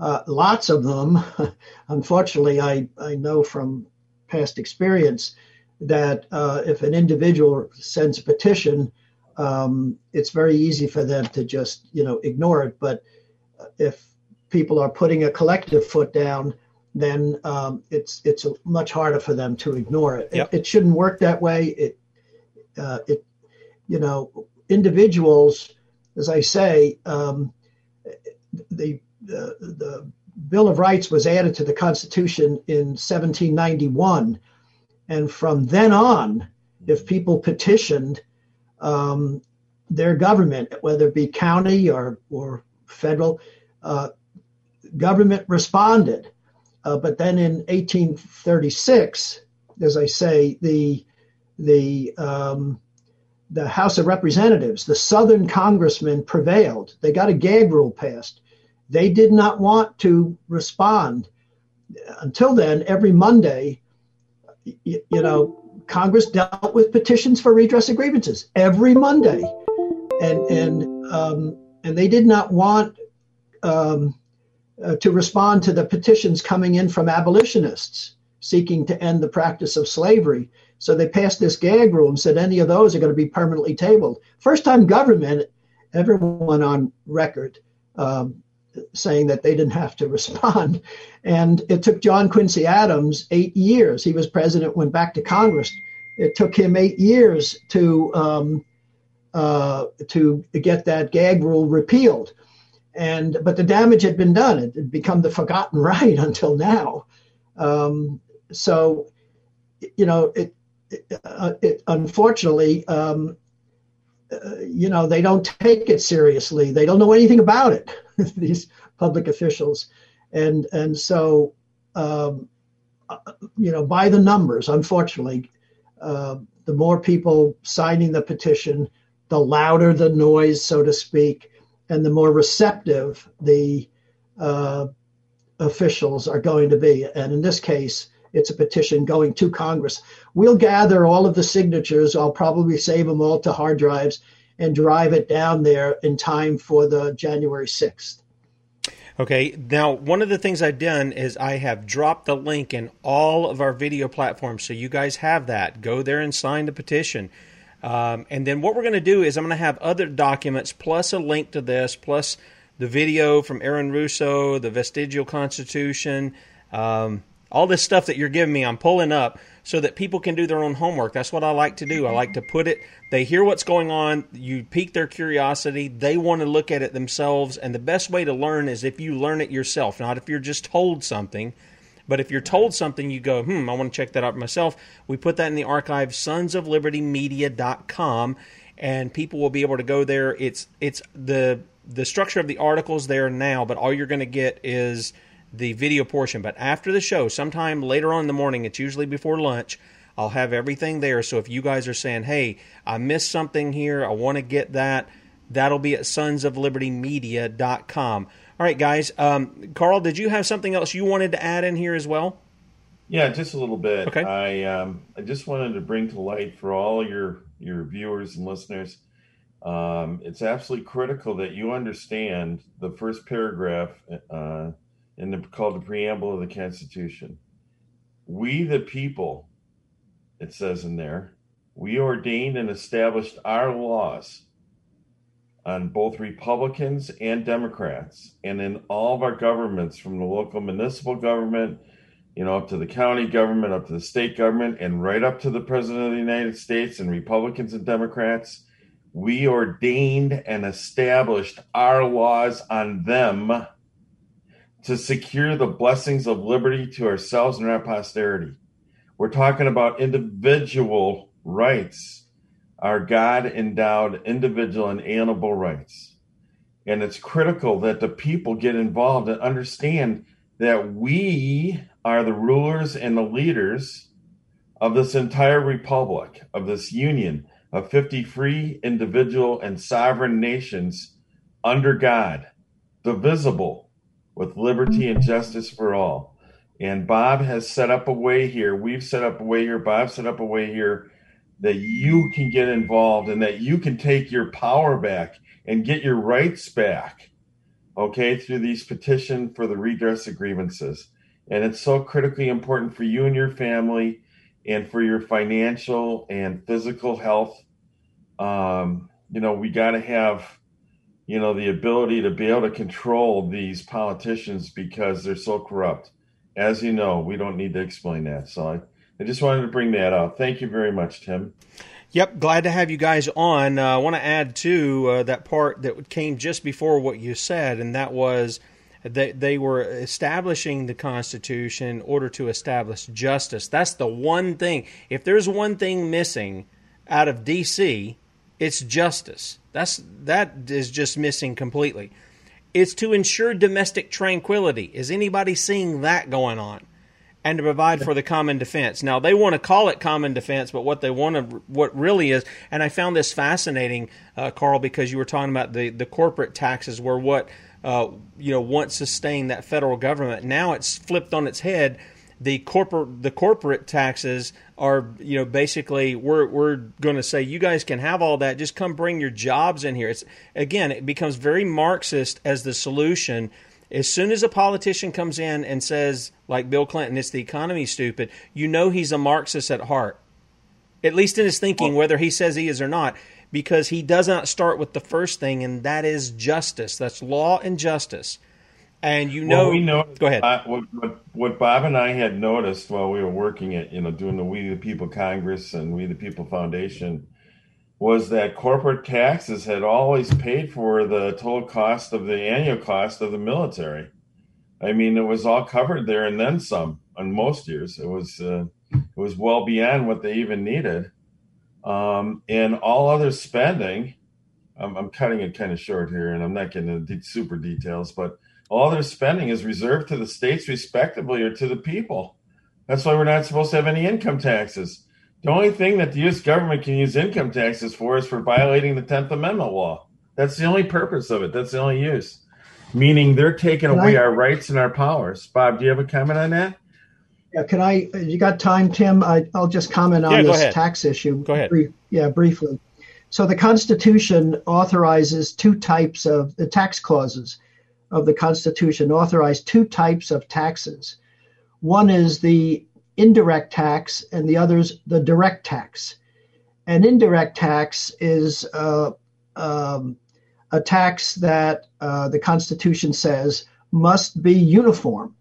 uh, lots of them. Unfortunately, I, I know from past experience that uh, if an individual sends a petition, um, it's very easy for them to just you know ignore it. But if people are putting a collective foot down, then um, it's it's much harder for them to ignore it. Yep. It, it, shouldn't work that way. It uh, it you know individuals, as I say, um, the the, the Bill of Rights was added to the Constitution in 1791. And from then on, if people petitioned um, their government, whether it be county or, or federal, uh, government responded. Uh, but then in 1836, as I say, the the um, the House of Representatives, the Southern congressmen prevailed. They got a gag rule passed. They did not want to respond. Until then, every Monday, you, you know, Congress dealt with petitions for redress of grievances every Monday, and and um, and they did not want um, uh, to respond to the petitions coming in from abolitionists seeking to end the practice of slavery. So they passed this gag rule and said any of those are going to be permanently tabled. First time government, everyone on record um, saying that they didn't have to respond. And it took John Quincy Adams eight years. He was president, went back to Congress. It took him eight years to um, uh, to get that gag rule repealed. And but the damage had been done. It had become the forgotten right until now. Um, so, you know, it, uh, it unfortunately, um, uh, you know, they don't take it seriously. They don't know anything about it. these public officials, and and so um, uh, you know by the numbers, unfortunately, uh, the more people signing the petition, the louder the noise, so to speak, and the more receptive the uh, officials are going to be. And in this case, it's a petition going to Congress. We'll gather all of the signatures. I'll probably save them all to hard drives and drive it down there in time for the January 6th. Okay, now one of the things I've done is I have dropped the link in all of our video platforms, so you guys have that. Go there and sign the petition. Um, and then what we're going to do is I'm going to have other documents plus a link to this, plus the video from Aaron Russo, the Vestigial Constitution, um, all this stuff that you're giving me, I'm pulling up so that people can do their own homework. That's what I like to do. I like to put it, they hear what's going on, you pique their curiosity, they want to look at it themselves. And the best way to learn is if you learn it yourself, not if you're just told something. But if you're told something, you go, hmm, I want to check that out myself. We put that in the archive, sons of liberty sonsoflibertymedia.com, and people will be able to go there. It's it's the the structure of the articles there now, but all you're going to get is the video portion. But after the show, sometime later on in the morning, it's usually before lunch. I'll have everything there. So if you guys are saying, "Hey, I missed something here. I want to get that," that'll be at sonsoflibertymedia.com. All right, guys. Um, Karl, did you have something else you wanted to add in here as well? Yeah, just a little bit. Okay. I um, I just wanted to bring to light for all your your viewers and listeners. Um, it's absolutely critical that you understand the first paragraph uh, in the called the preamble of the Constitution. We the people, it says in there, we ordained and established our laws on both Republicans and Democrats, and in all of our governments, from the local municipal government, you know, up to the county government, up to the state government, and right up to the President of the United States, and Republicans and Democrats, we ordained and established our laws on them to secure the blessings of liberty to ourselves and our posterity. We're talking about individual rights our God endowed individual and inalienable rights. And it's critical that the people get involved and understand that we are the rulers and the leaders of this entire republic, of this union of 50 free individual and sovereign nations under God, divisible with liberty and justice for all. And Bob has set up a way here. We've set up a way here. Bob set up a way here that you can get involved and that you can take your power back and get your rights back, okay, through these petition for the redress of grievances. And it's so critically important for you and your family and for your financial and physical health. Um, you know, we got to have, you know, the ability to be able to control these politicians because they're so corrupt. As you know, we don't need to explain that. So I, I just wanted to bring that up. Thank you very much, Tim. Yep, glad to have you guys on. Uh, I want to add to uh, that part that came just before what you said, and that was that they were establishing the Constitution in order to establish justice. That's the one thing. If there's one thing missing out of D.C., it's justice. That's that is just missing completely. It's to ensure domestic tranquility. Is anybody seeing that going on? and to provide for the common defense. Now they want to call it common defense, but what they want to, what really is, and I found this fascinating, uh, Karl, because you were talking about the the corporate taxes were what uh, you know once sustained that federal government. Now it's flipped on its head. The corporate the corporate taxes are you know basically we're we're going to say you guys can have all that. Just come bring your jobs in here. It's again it becomes very Marxist as the solution as soon as a politician comes in and says, like Bill Clinton, it's the economy stupid, you know he's a Marxist at heart. At least in his thinking, whether he says he is or not, because he does not start with the first thing, and that is justice. That's law and justice. And you know, well, we know. Go ahead. Uh, what, what, what Bob and I had noticed while we were working at, you know, doing the We the People Congress and We the People Foundation was that corporate taxes had always paid for the total cost of the annual cost of the military. I mean, it was all covered there and then some. On most years, it was uh, it was well beyond what they even needed, um, and all other spending. I'm, I'm cutting it kind of short here, and I'm not getting into super details, but all their spending is reserved to the states, respectively, or to the people. That's why we're not supposed to have any income taxes. The only thing that the U.S. government can use income taxes for is for violating the Tenth Amendment law. That's the only purpose of it. That's the only use. Meaning they're taking can away I, our rights and our powers. Bob, do you have a comment on that? Yeah, can I? You got time, Tim? I, will just comment on yeah, this ahead. tax issue. Go ahead. Brief, yeah, briefly. So the Constitution authorizes two types of the tax clauses of the Constitution authorize two types of taxes. One is the indirect tax and the other is the direct tax. an indirect tax is uh, um, a tax that uh, the Constitution says must be uniform.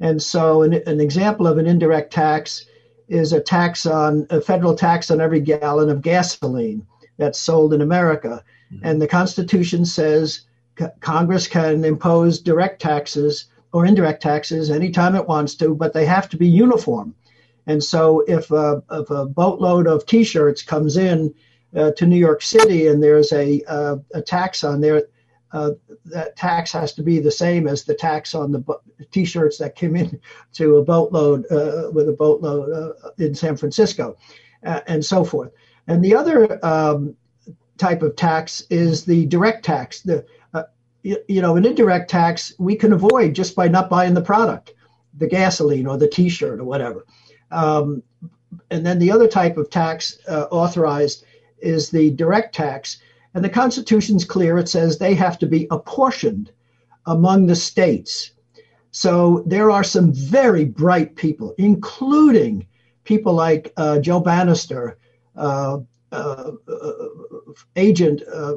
And so, an, an, example of an indirect tax is a tax on a federal tax on every gallon of gasoline that's sold in America. Mm-hmm. And the Constitution says Congress can impose direct taxes or indirect taxes anytime it wants to, but they have to be uniform. And so, if a, if a boatload of T-shirts comes in uh, to New York City and there's a uh, a tax on there, uh, that tax has to be the same as the tax on the T-shirts that came in to a boatload uh, with a boatload uh, in San Francisco, uh, and so forth. And the other um, type of tax is the direct tax. The you, know, an indirect tax we can avoid just by not buying the product, the gasoline or the T-shirt or whatever. Um, and then the other type of tax uh, authorized is the direct tax. And the Constitution's clear. It says they have to be apportioned among the states. So there are some very bright people, including people like uh, Joe Banister, uh, uh, uh agent, uh,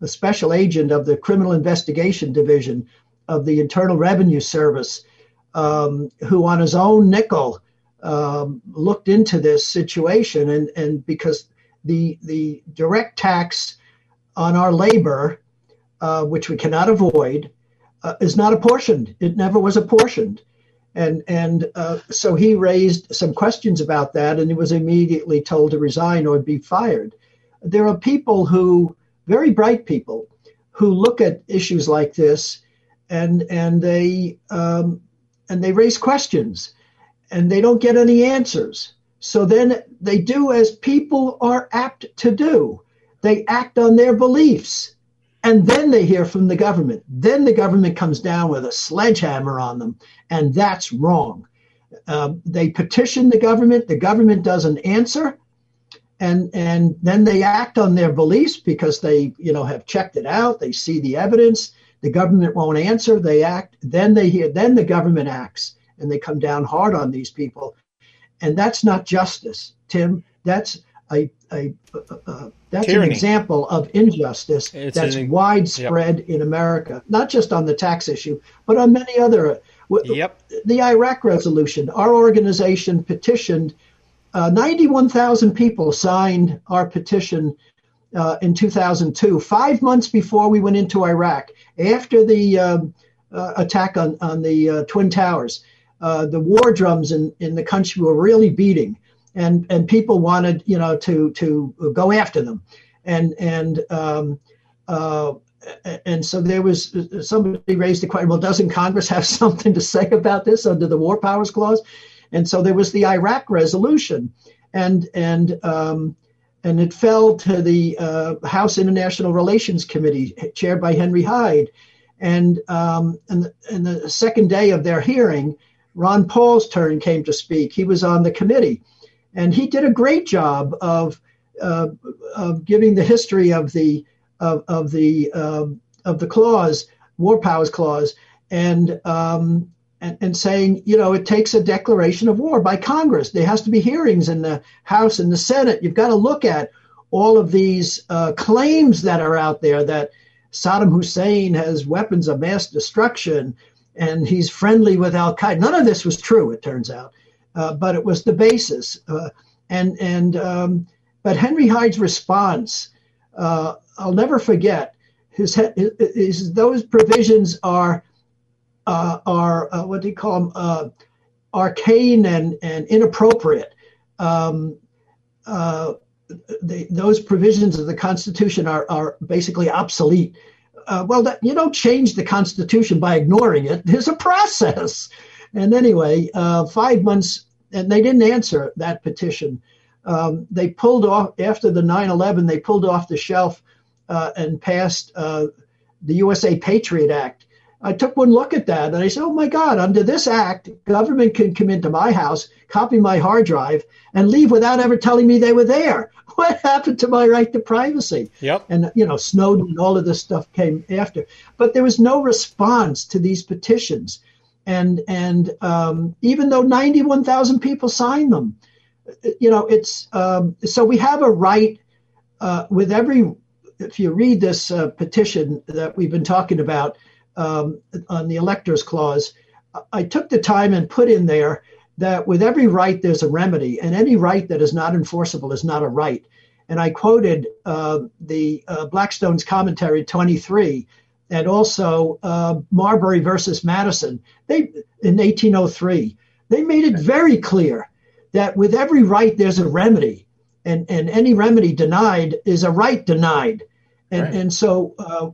a special agent of the Criminal Investigation Division of the Internal Revenue Service, um, who on his own nickel um, looked into this situation, and and because the the direct tax on our labor, uh, which we cannot avoid, uh, is not apportioned. It never was apportioned, and and uh, so he raised some questions about that, and he was immediately told to resign or be fired. There are people who, very bright people, who look at issues like this, and and they um, and they raise questions and they don't get any answers. So then they do as people are apt to do they act on their beliefs. And then they hear from the government. Then the government comes down with a sledgehammer on them, and that's wrong. Uh, they petition the government, the government doesn't answer, and and then they act on their beliefs because they you know have checked it out, they see the evidence. The government won't answer, they act. Then they hear, then the government acts, and they come down hard on these people. And that's not justice, Tim. That's a, a, a, a that's Tyranny. an example of injustice it's that's an, widespread yep. in America, not just on the tax issue, but on many other. Uh, yep. The Iraq resolution, our organization petitioned. Uh, 91,000 people signed our petition uh, in 2002, five months before we went into Iraq, after the um, uh, attack on, on the uh, Twin Towers. Uh, the war drums in, in the country were really beating, and, and people wanted you know to to go after them, and and um, uh, and so there was somebody raised the question. Well, doesn't Congress have something to say about this under the War Powers Clause? And so there was the Iraq resolution, and and um, and it fell to the uh, House International Relations Committee, chaired by Henry Hyde. And um, and, the, and the second day of their hearing, Ron Paul's turn came to speak. He was on the committee, and he did a great job of uh, of giving the history of the of, of the um, of the clause, War Powers Clause, and, um, and and saying, you know, it takes a declaration of war by Congress. There has to be hearings in the House and the Senate. You've got to look at all of these uh, claims that are out there that Saddam Hussein has weapons of mass destruction and he's friendly with Al Qaeda. None of this was true, it turns out, uh, but it was the basis. Uh, and and um, but Henry Hyde's response, uh, I'll never forget. His, his, his those provisions are uh, are uh, what do you call them? Uh, arcane and and inappropriate. Um, the, those provisions of the Constitution are are basically obsolete uh, well, that, you don't change the Constitution by ignoring it. There's a process. And anyway, uh, five months, and they didn't answer that petition. Um, they pulled off, after the 9 11, they pulled off the shelf uh, and passed uh, the USA Patriot Act. I took one look at that and I said, oh my God, under this act, government can come into my house, copy my hard drive, and leave without ever telling me they were there. what happened to my right to privacy? Yep. And you know, Snowden and all of this stuff came after. But there was no response to these petitions, and and um, even though ninety one thousand people signed them, you know, it's um, so we have a right uh, with every, if you read this uh, petition that we've been talking about um, on the electors clause, I took the time and put in there that with every right there's a remedy, and any right that is not enforceable is not a right. And I quoted uh, the uh, Blackstone's commentary 23 and also uh, Marbury versus Madison. They in 1803 they made it very clear that with every right there's a remedy, and and any remedy denied is a right denied, and right. and so uh,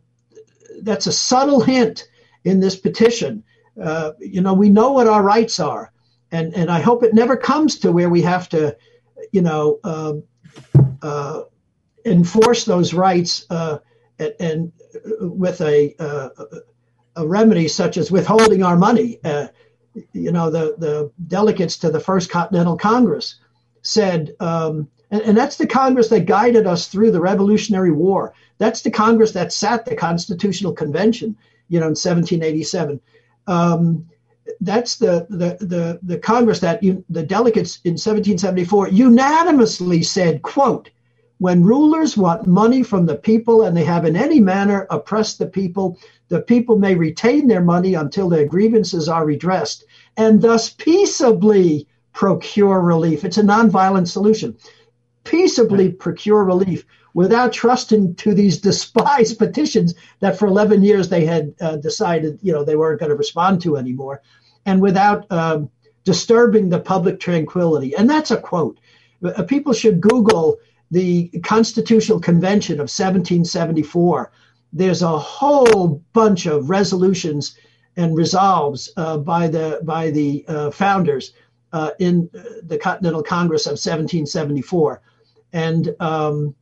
that's a subtle hint in this petition. Uh, you know, we know what our rights are, and and I hope it never comes to where we have to, you know, um, uh, enforce those rights uh, and, and, with a uh, a remedy such as withholding our money. Uh, you know, the the delegates to the First Continental Congress said. Um, and, and that's the Congress that guided us through the Revolutionary War. That's the Congress that sat the Constitutional Convention, you know, in 1787. Um, that's the, the, the, the Congress that you, the delegates in 1774 unanimously said, quote, when rulers want money from the people and they have in any manner oppressed the people, the people may retain their money until their grievances are redressed and thus peaceably procure relief. It's a nonviolent solution. Peaceably procure relief without trusting to these despised petitions that for 11 years they had uh, decided, you know, they weren't going to respond to anymore, and without um, disturbing the public tranquility. And that's a quote. Uh, people should Google the Constitutional Convention of 1774. There's a whole bunch of resolutions and resolves uh, by the by the uh, founders uh, in the Continental Congress of 1774, and um,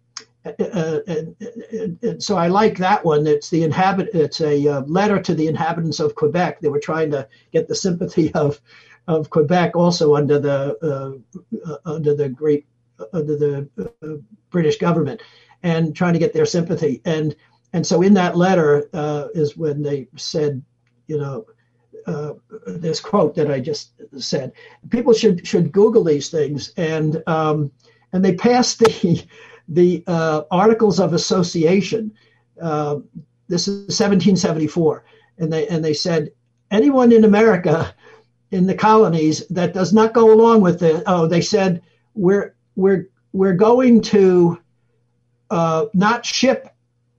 uh, and, so I like that one. It's the inhabit. It's a uh, letter to the inhabitants of Quebec. They were trying to get the sympathy of of Quebec, also under the uh, uh under the great under the uh, British government, and trying to get their sympathy. And and so in that letter uh, is when they said, you know. this quote that I just said. People should should Google these things, and um, and they passed the the uh, Articles of Association. Uh, this is 1774, and they and they said anyone in America in the colonies that does not go along with it. Oh, they said we're we're we're going to uh, not ship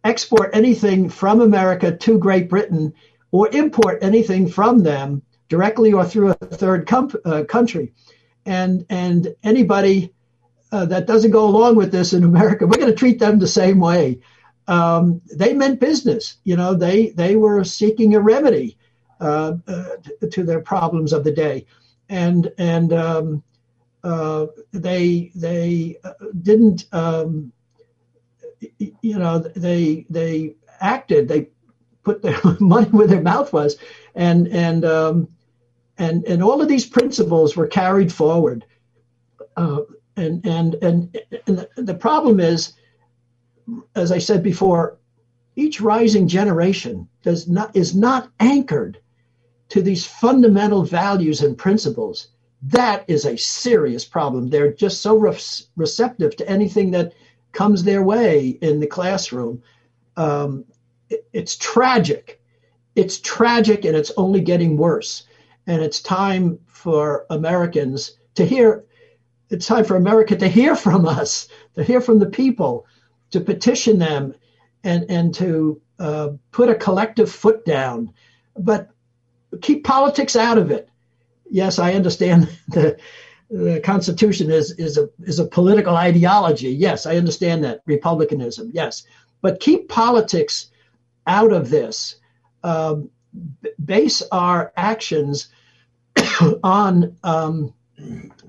export anything from America to Great Britain or import anything from them directly or through a third com- uh, country, and and anybody uh, that doesn't go along with this in America, we're going to treat them the same way. Um, they meant business. You know, they they were seeking a remedy uh, uh, to their problems of the day, and and um, uh, they they uh, didn't. Um, you know, they they acted. They put their money where their mouth was, and and um, and and all of these principles were carried forward. Uh, and and and, and the problem is, as I said before, each rising generation does not is not anchored to these fundamental values and principles. That is a serious problem. They're just so re- receptive to anything that comes their way in the classroom. Um, it, it's tragic. It's tragic, and it's only getting worse. And it's time for Americans to hear it's time for America to hear from us, to hear from the people, to petition them, and and to uh, put a collective foot down, but keep politics out of it. Yes, I understand the the Constitution is is a is a political ideology. Yes, I understand that republicanism. Yes, but keep politics out of this. Um, base our actions on um,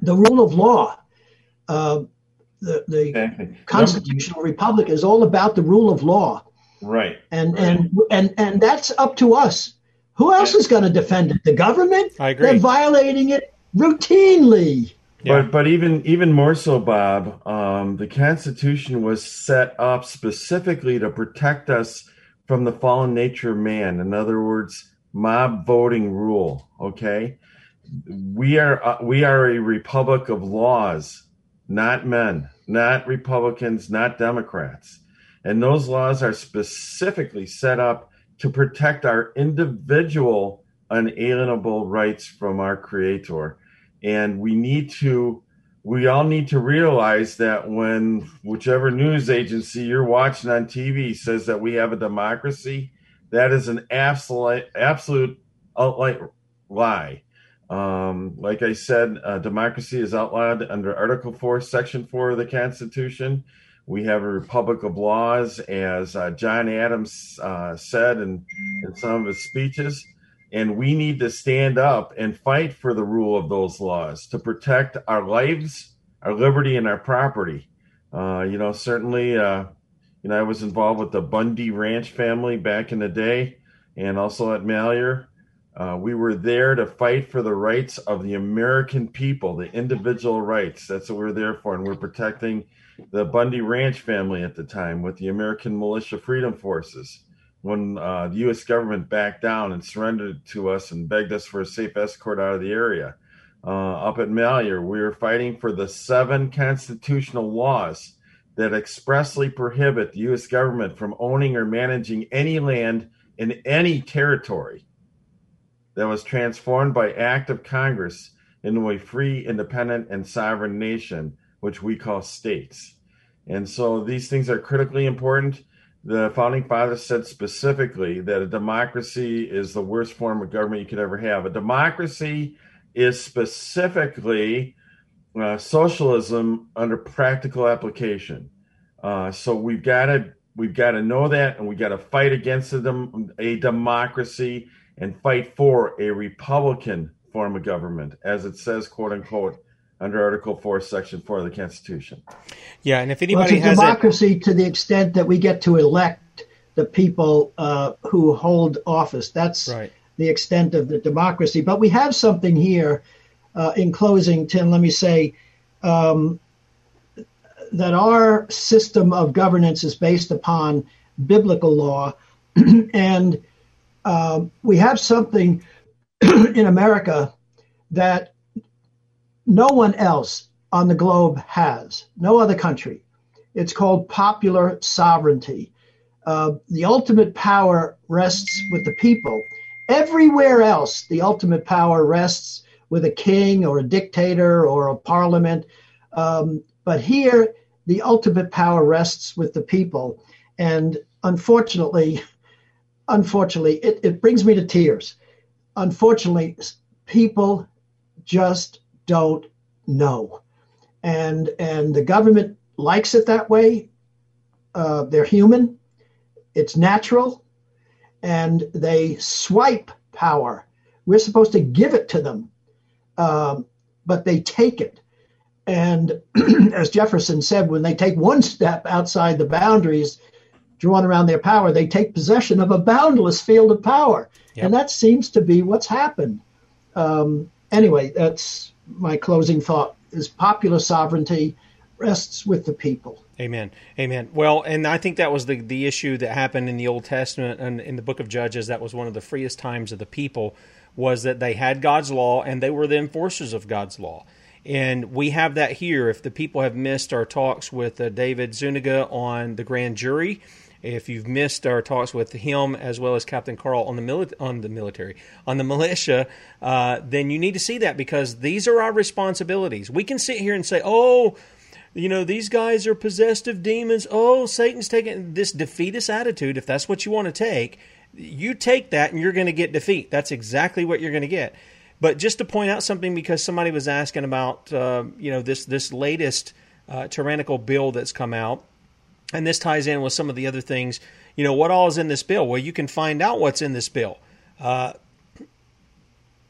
the rule of law. Uh, the the exactly. constitutional republic is all about the rule of law. Right. And right. and and and that's up to us. Who else is going to defend it? The government? I agree. They're violating it routinely. Yeah. But but even even more so, Bob, um, the Constitution was set up specifically to protect us from the fallen nature of man. In other words, mob voting rule. Okay, we are uh, we are a republic of laws, not men, not Republicans, not Democrats. And those laws are specifically set up to protect our individual unalienable rights from our creator. And we need to we all need to realize that when whichever news agency you're watching on TV says that we have a democracy, that is an absolute absolute outright lie. Um, like I said, uh, democracy is outlawed under Article 4, Section 4 of the Constitution. We have a republic of laws, as uh, John Adams uh, said in, in some of his speeches. And we need to stand up and fight for the rule of those laws to protect our lives, our liberty, and our property. Uh, you know, certainly, uh, you know, I was involved with the Bundy Ranch family back in the day and also at Malheur. Uh, we were there to fight for the rights of the American people, the individual rights. That's what we're there for. And we're protecting the Bundy Ranch family at the time with the American Militia Freedom Forces when uh, the U.S. government backed down and surrendered to us and begged us for a safe escort out of the area. Uh, up at Malheur, we were fighting for the seven constitutional laws that expressly prohibit the U.S. government from owning or managing any land in any territory that was transformed by act of Congress into a free, independent, and sovereign nation, which we call states. And so these things are critically important. The founding fathers said specifically that a democracy is the worst form of government you could ever have. A democracy is specifically uh, socialism under practical application. Uh, so we've got to we've got to know that, and we've got to fight against a, dem- a democracy and fight for a Republican form of government, as it says, quote unquote, under Article 4, Section 4 of the Constitution. Yeah, and if anybody well, has democracy to the extent that we get to elect the people uh, who hold office. That's right. the extent of the democracy. But we have something here. Uh, in closing, Tim, let me say um, that our system of governance is based upon biblical law, and um, we have something in America that no one else on the globe has, no other country. It's called popular sovereignty. Uh, the ultimate power rests with the people. Everywhere else, the ultimate power rests with a king or a dictator or a parliament. Um, but here, the ultimate power rests with the people. And unfortunately, unfortunately, it, it brings me to tears. Unfortunately, people just don't know. And and the government likes it that way. Uh, they're human. It's natural, and they swipe power. We're supposed to give it to them, um, but they take it. And as Jefferson said, when they take one step outside the boundaries, drawn around their power, they take possession of a boundless field of power. Yep. And that seems to be what's happened. Um, anyway, that's my closing thought is popular sovereignty rests with the people. Amen. Amen. Well, and I think that was the, the issue that happened in the Old Testament and in the book of Judges. That was one of the freest times of the people was that they had God's law and they were the enforcers of God's law. And we have that here. If the people have missed our talks with uh, David Zuniga on the grand jury, if you've missed our talks with him as well as Captain Karl on the mili- on the military on the militia, uh, then you need to see that because these are our responsibilities. We can sit here and say, "Oh." You know, these guys are possessed of demons. Oh, Satan's taking this defeatist attitude. If that's what you want to take, you take that and you're going to get defeat. That's exactly what you're going to get. But just to point out something, because somebody was asking about, uh, you know, this this latest uh, tyrannical bill that's come out, and this ties in with some of the other things. You know, what all is in this bill? Well, you can find out what's in this bill uh,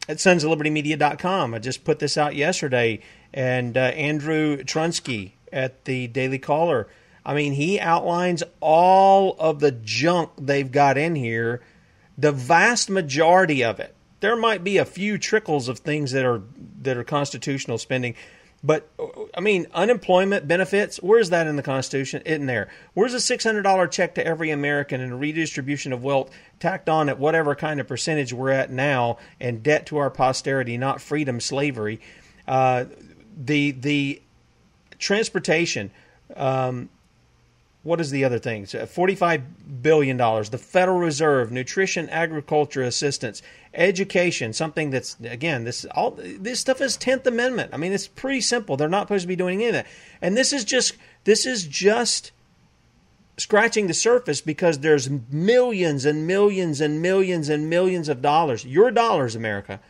at sonsoflibertymedia.com. I just put this out yesterday, and uh, Andrew Trunsky at the Daily Caller. I mean, he outlines all of the junk they've got in here, the vast majority of it. There might be a few trickles of things that are that are constitutional spending, but I mean, unemployment benefits. Where's that in the Constitution? In there. Where's a six hundred dollar check to every American and a redistribution of wealth tacked on at whatever kind of percentage we're at now, and debt to our posterity, not freedom, slavery. Uh, the the transportation Um, what is the other thing? $45 billion. The Federal Reserve, nutrition, agriculture assistance, education, something that's, again, this all this stuff is 10th Amendment. I mean, it's pretty simple. They're not supposed to be doing any of that. And this is just, this is just scratching the surface because there's millions and millions and millions and millions of dollars, your dollars, America,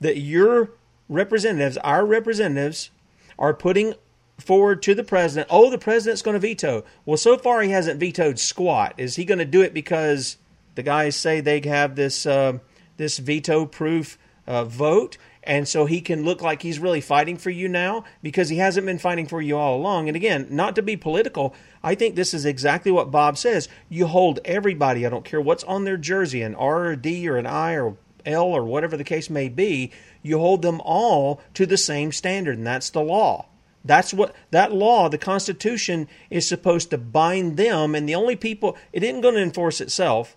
that your representatives, our representatives, are putting forward to the president. Oh, the president's going to veto. Well, so far he hasn't vetoed squat. Is he going to do it because the guys say they have this uh, this veto proof uh, vote? And so he can look like he's really fighting for you now because he hasn't been fighting for you all along. And again, not to be political, I think this is exactly what Bob says. You hold everybody, I don't care what's on their jersey, an R or a D or an I or L or whatever the case may be, you hold them all to the same standard, and that's the law. That's what that law, the Constitution, is supposed to bind them, and the only people it isn't going to enforce itself.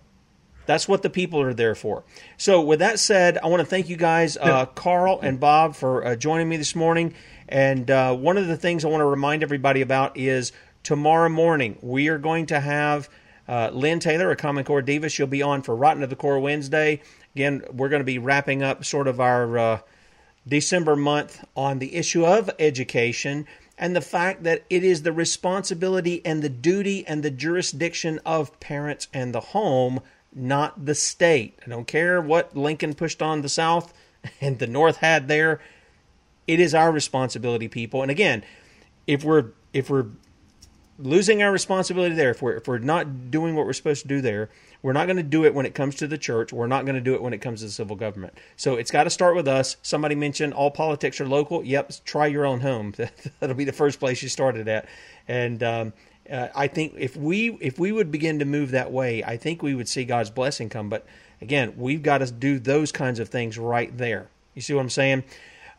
That's what the people are there for. So, with that said, I want to thank you guys, uh, Karl and Bob, for uh, joining me this morning. And uh, one of the things I want to remind everybody about is tomorrow morning we are going to have uh, Lynn Taylor, a Common Core diva. She'll be on for Rotten to the Core Wednesday. Again, we're going to be wrapping up sort of our uh, December month on the issue of education and the fact that it is the responsibility and the duty and the jurisdiction of parents and the home, not the state. I don't care what Lincoln pushed on the South and the North had there. It is our responsibility, people. And again, if we're if we're losing our responsibility there, if we're if we're not doing what we're supposed to do there, we're not going to do it when it comes to the church. We're not going to do it when it comes to the civil government. So it's got to start with us. Somebody mentioned all politics are local. Yep, try your own home. That'll be the first place you started at. And um, uh, I think if we if we would begin to move that way, I think we would see God's blessing come. But again, we've got to do those kinds of things right there. You see what I'm saying?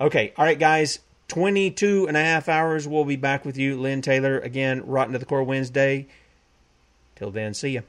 Okay, all right, guys. 22 and a half hours. We'll be back with you, Lynn Taylor, again, Rotten to the Core Wednesday. Till then, see you.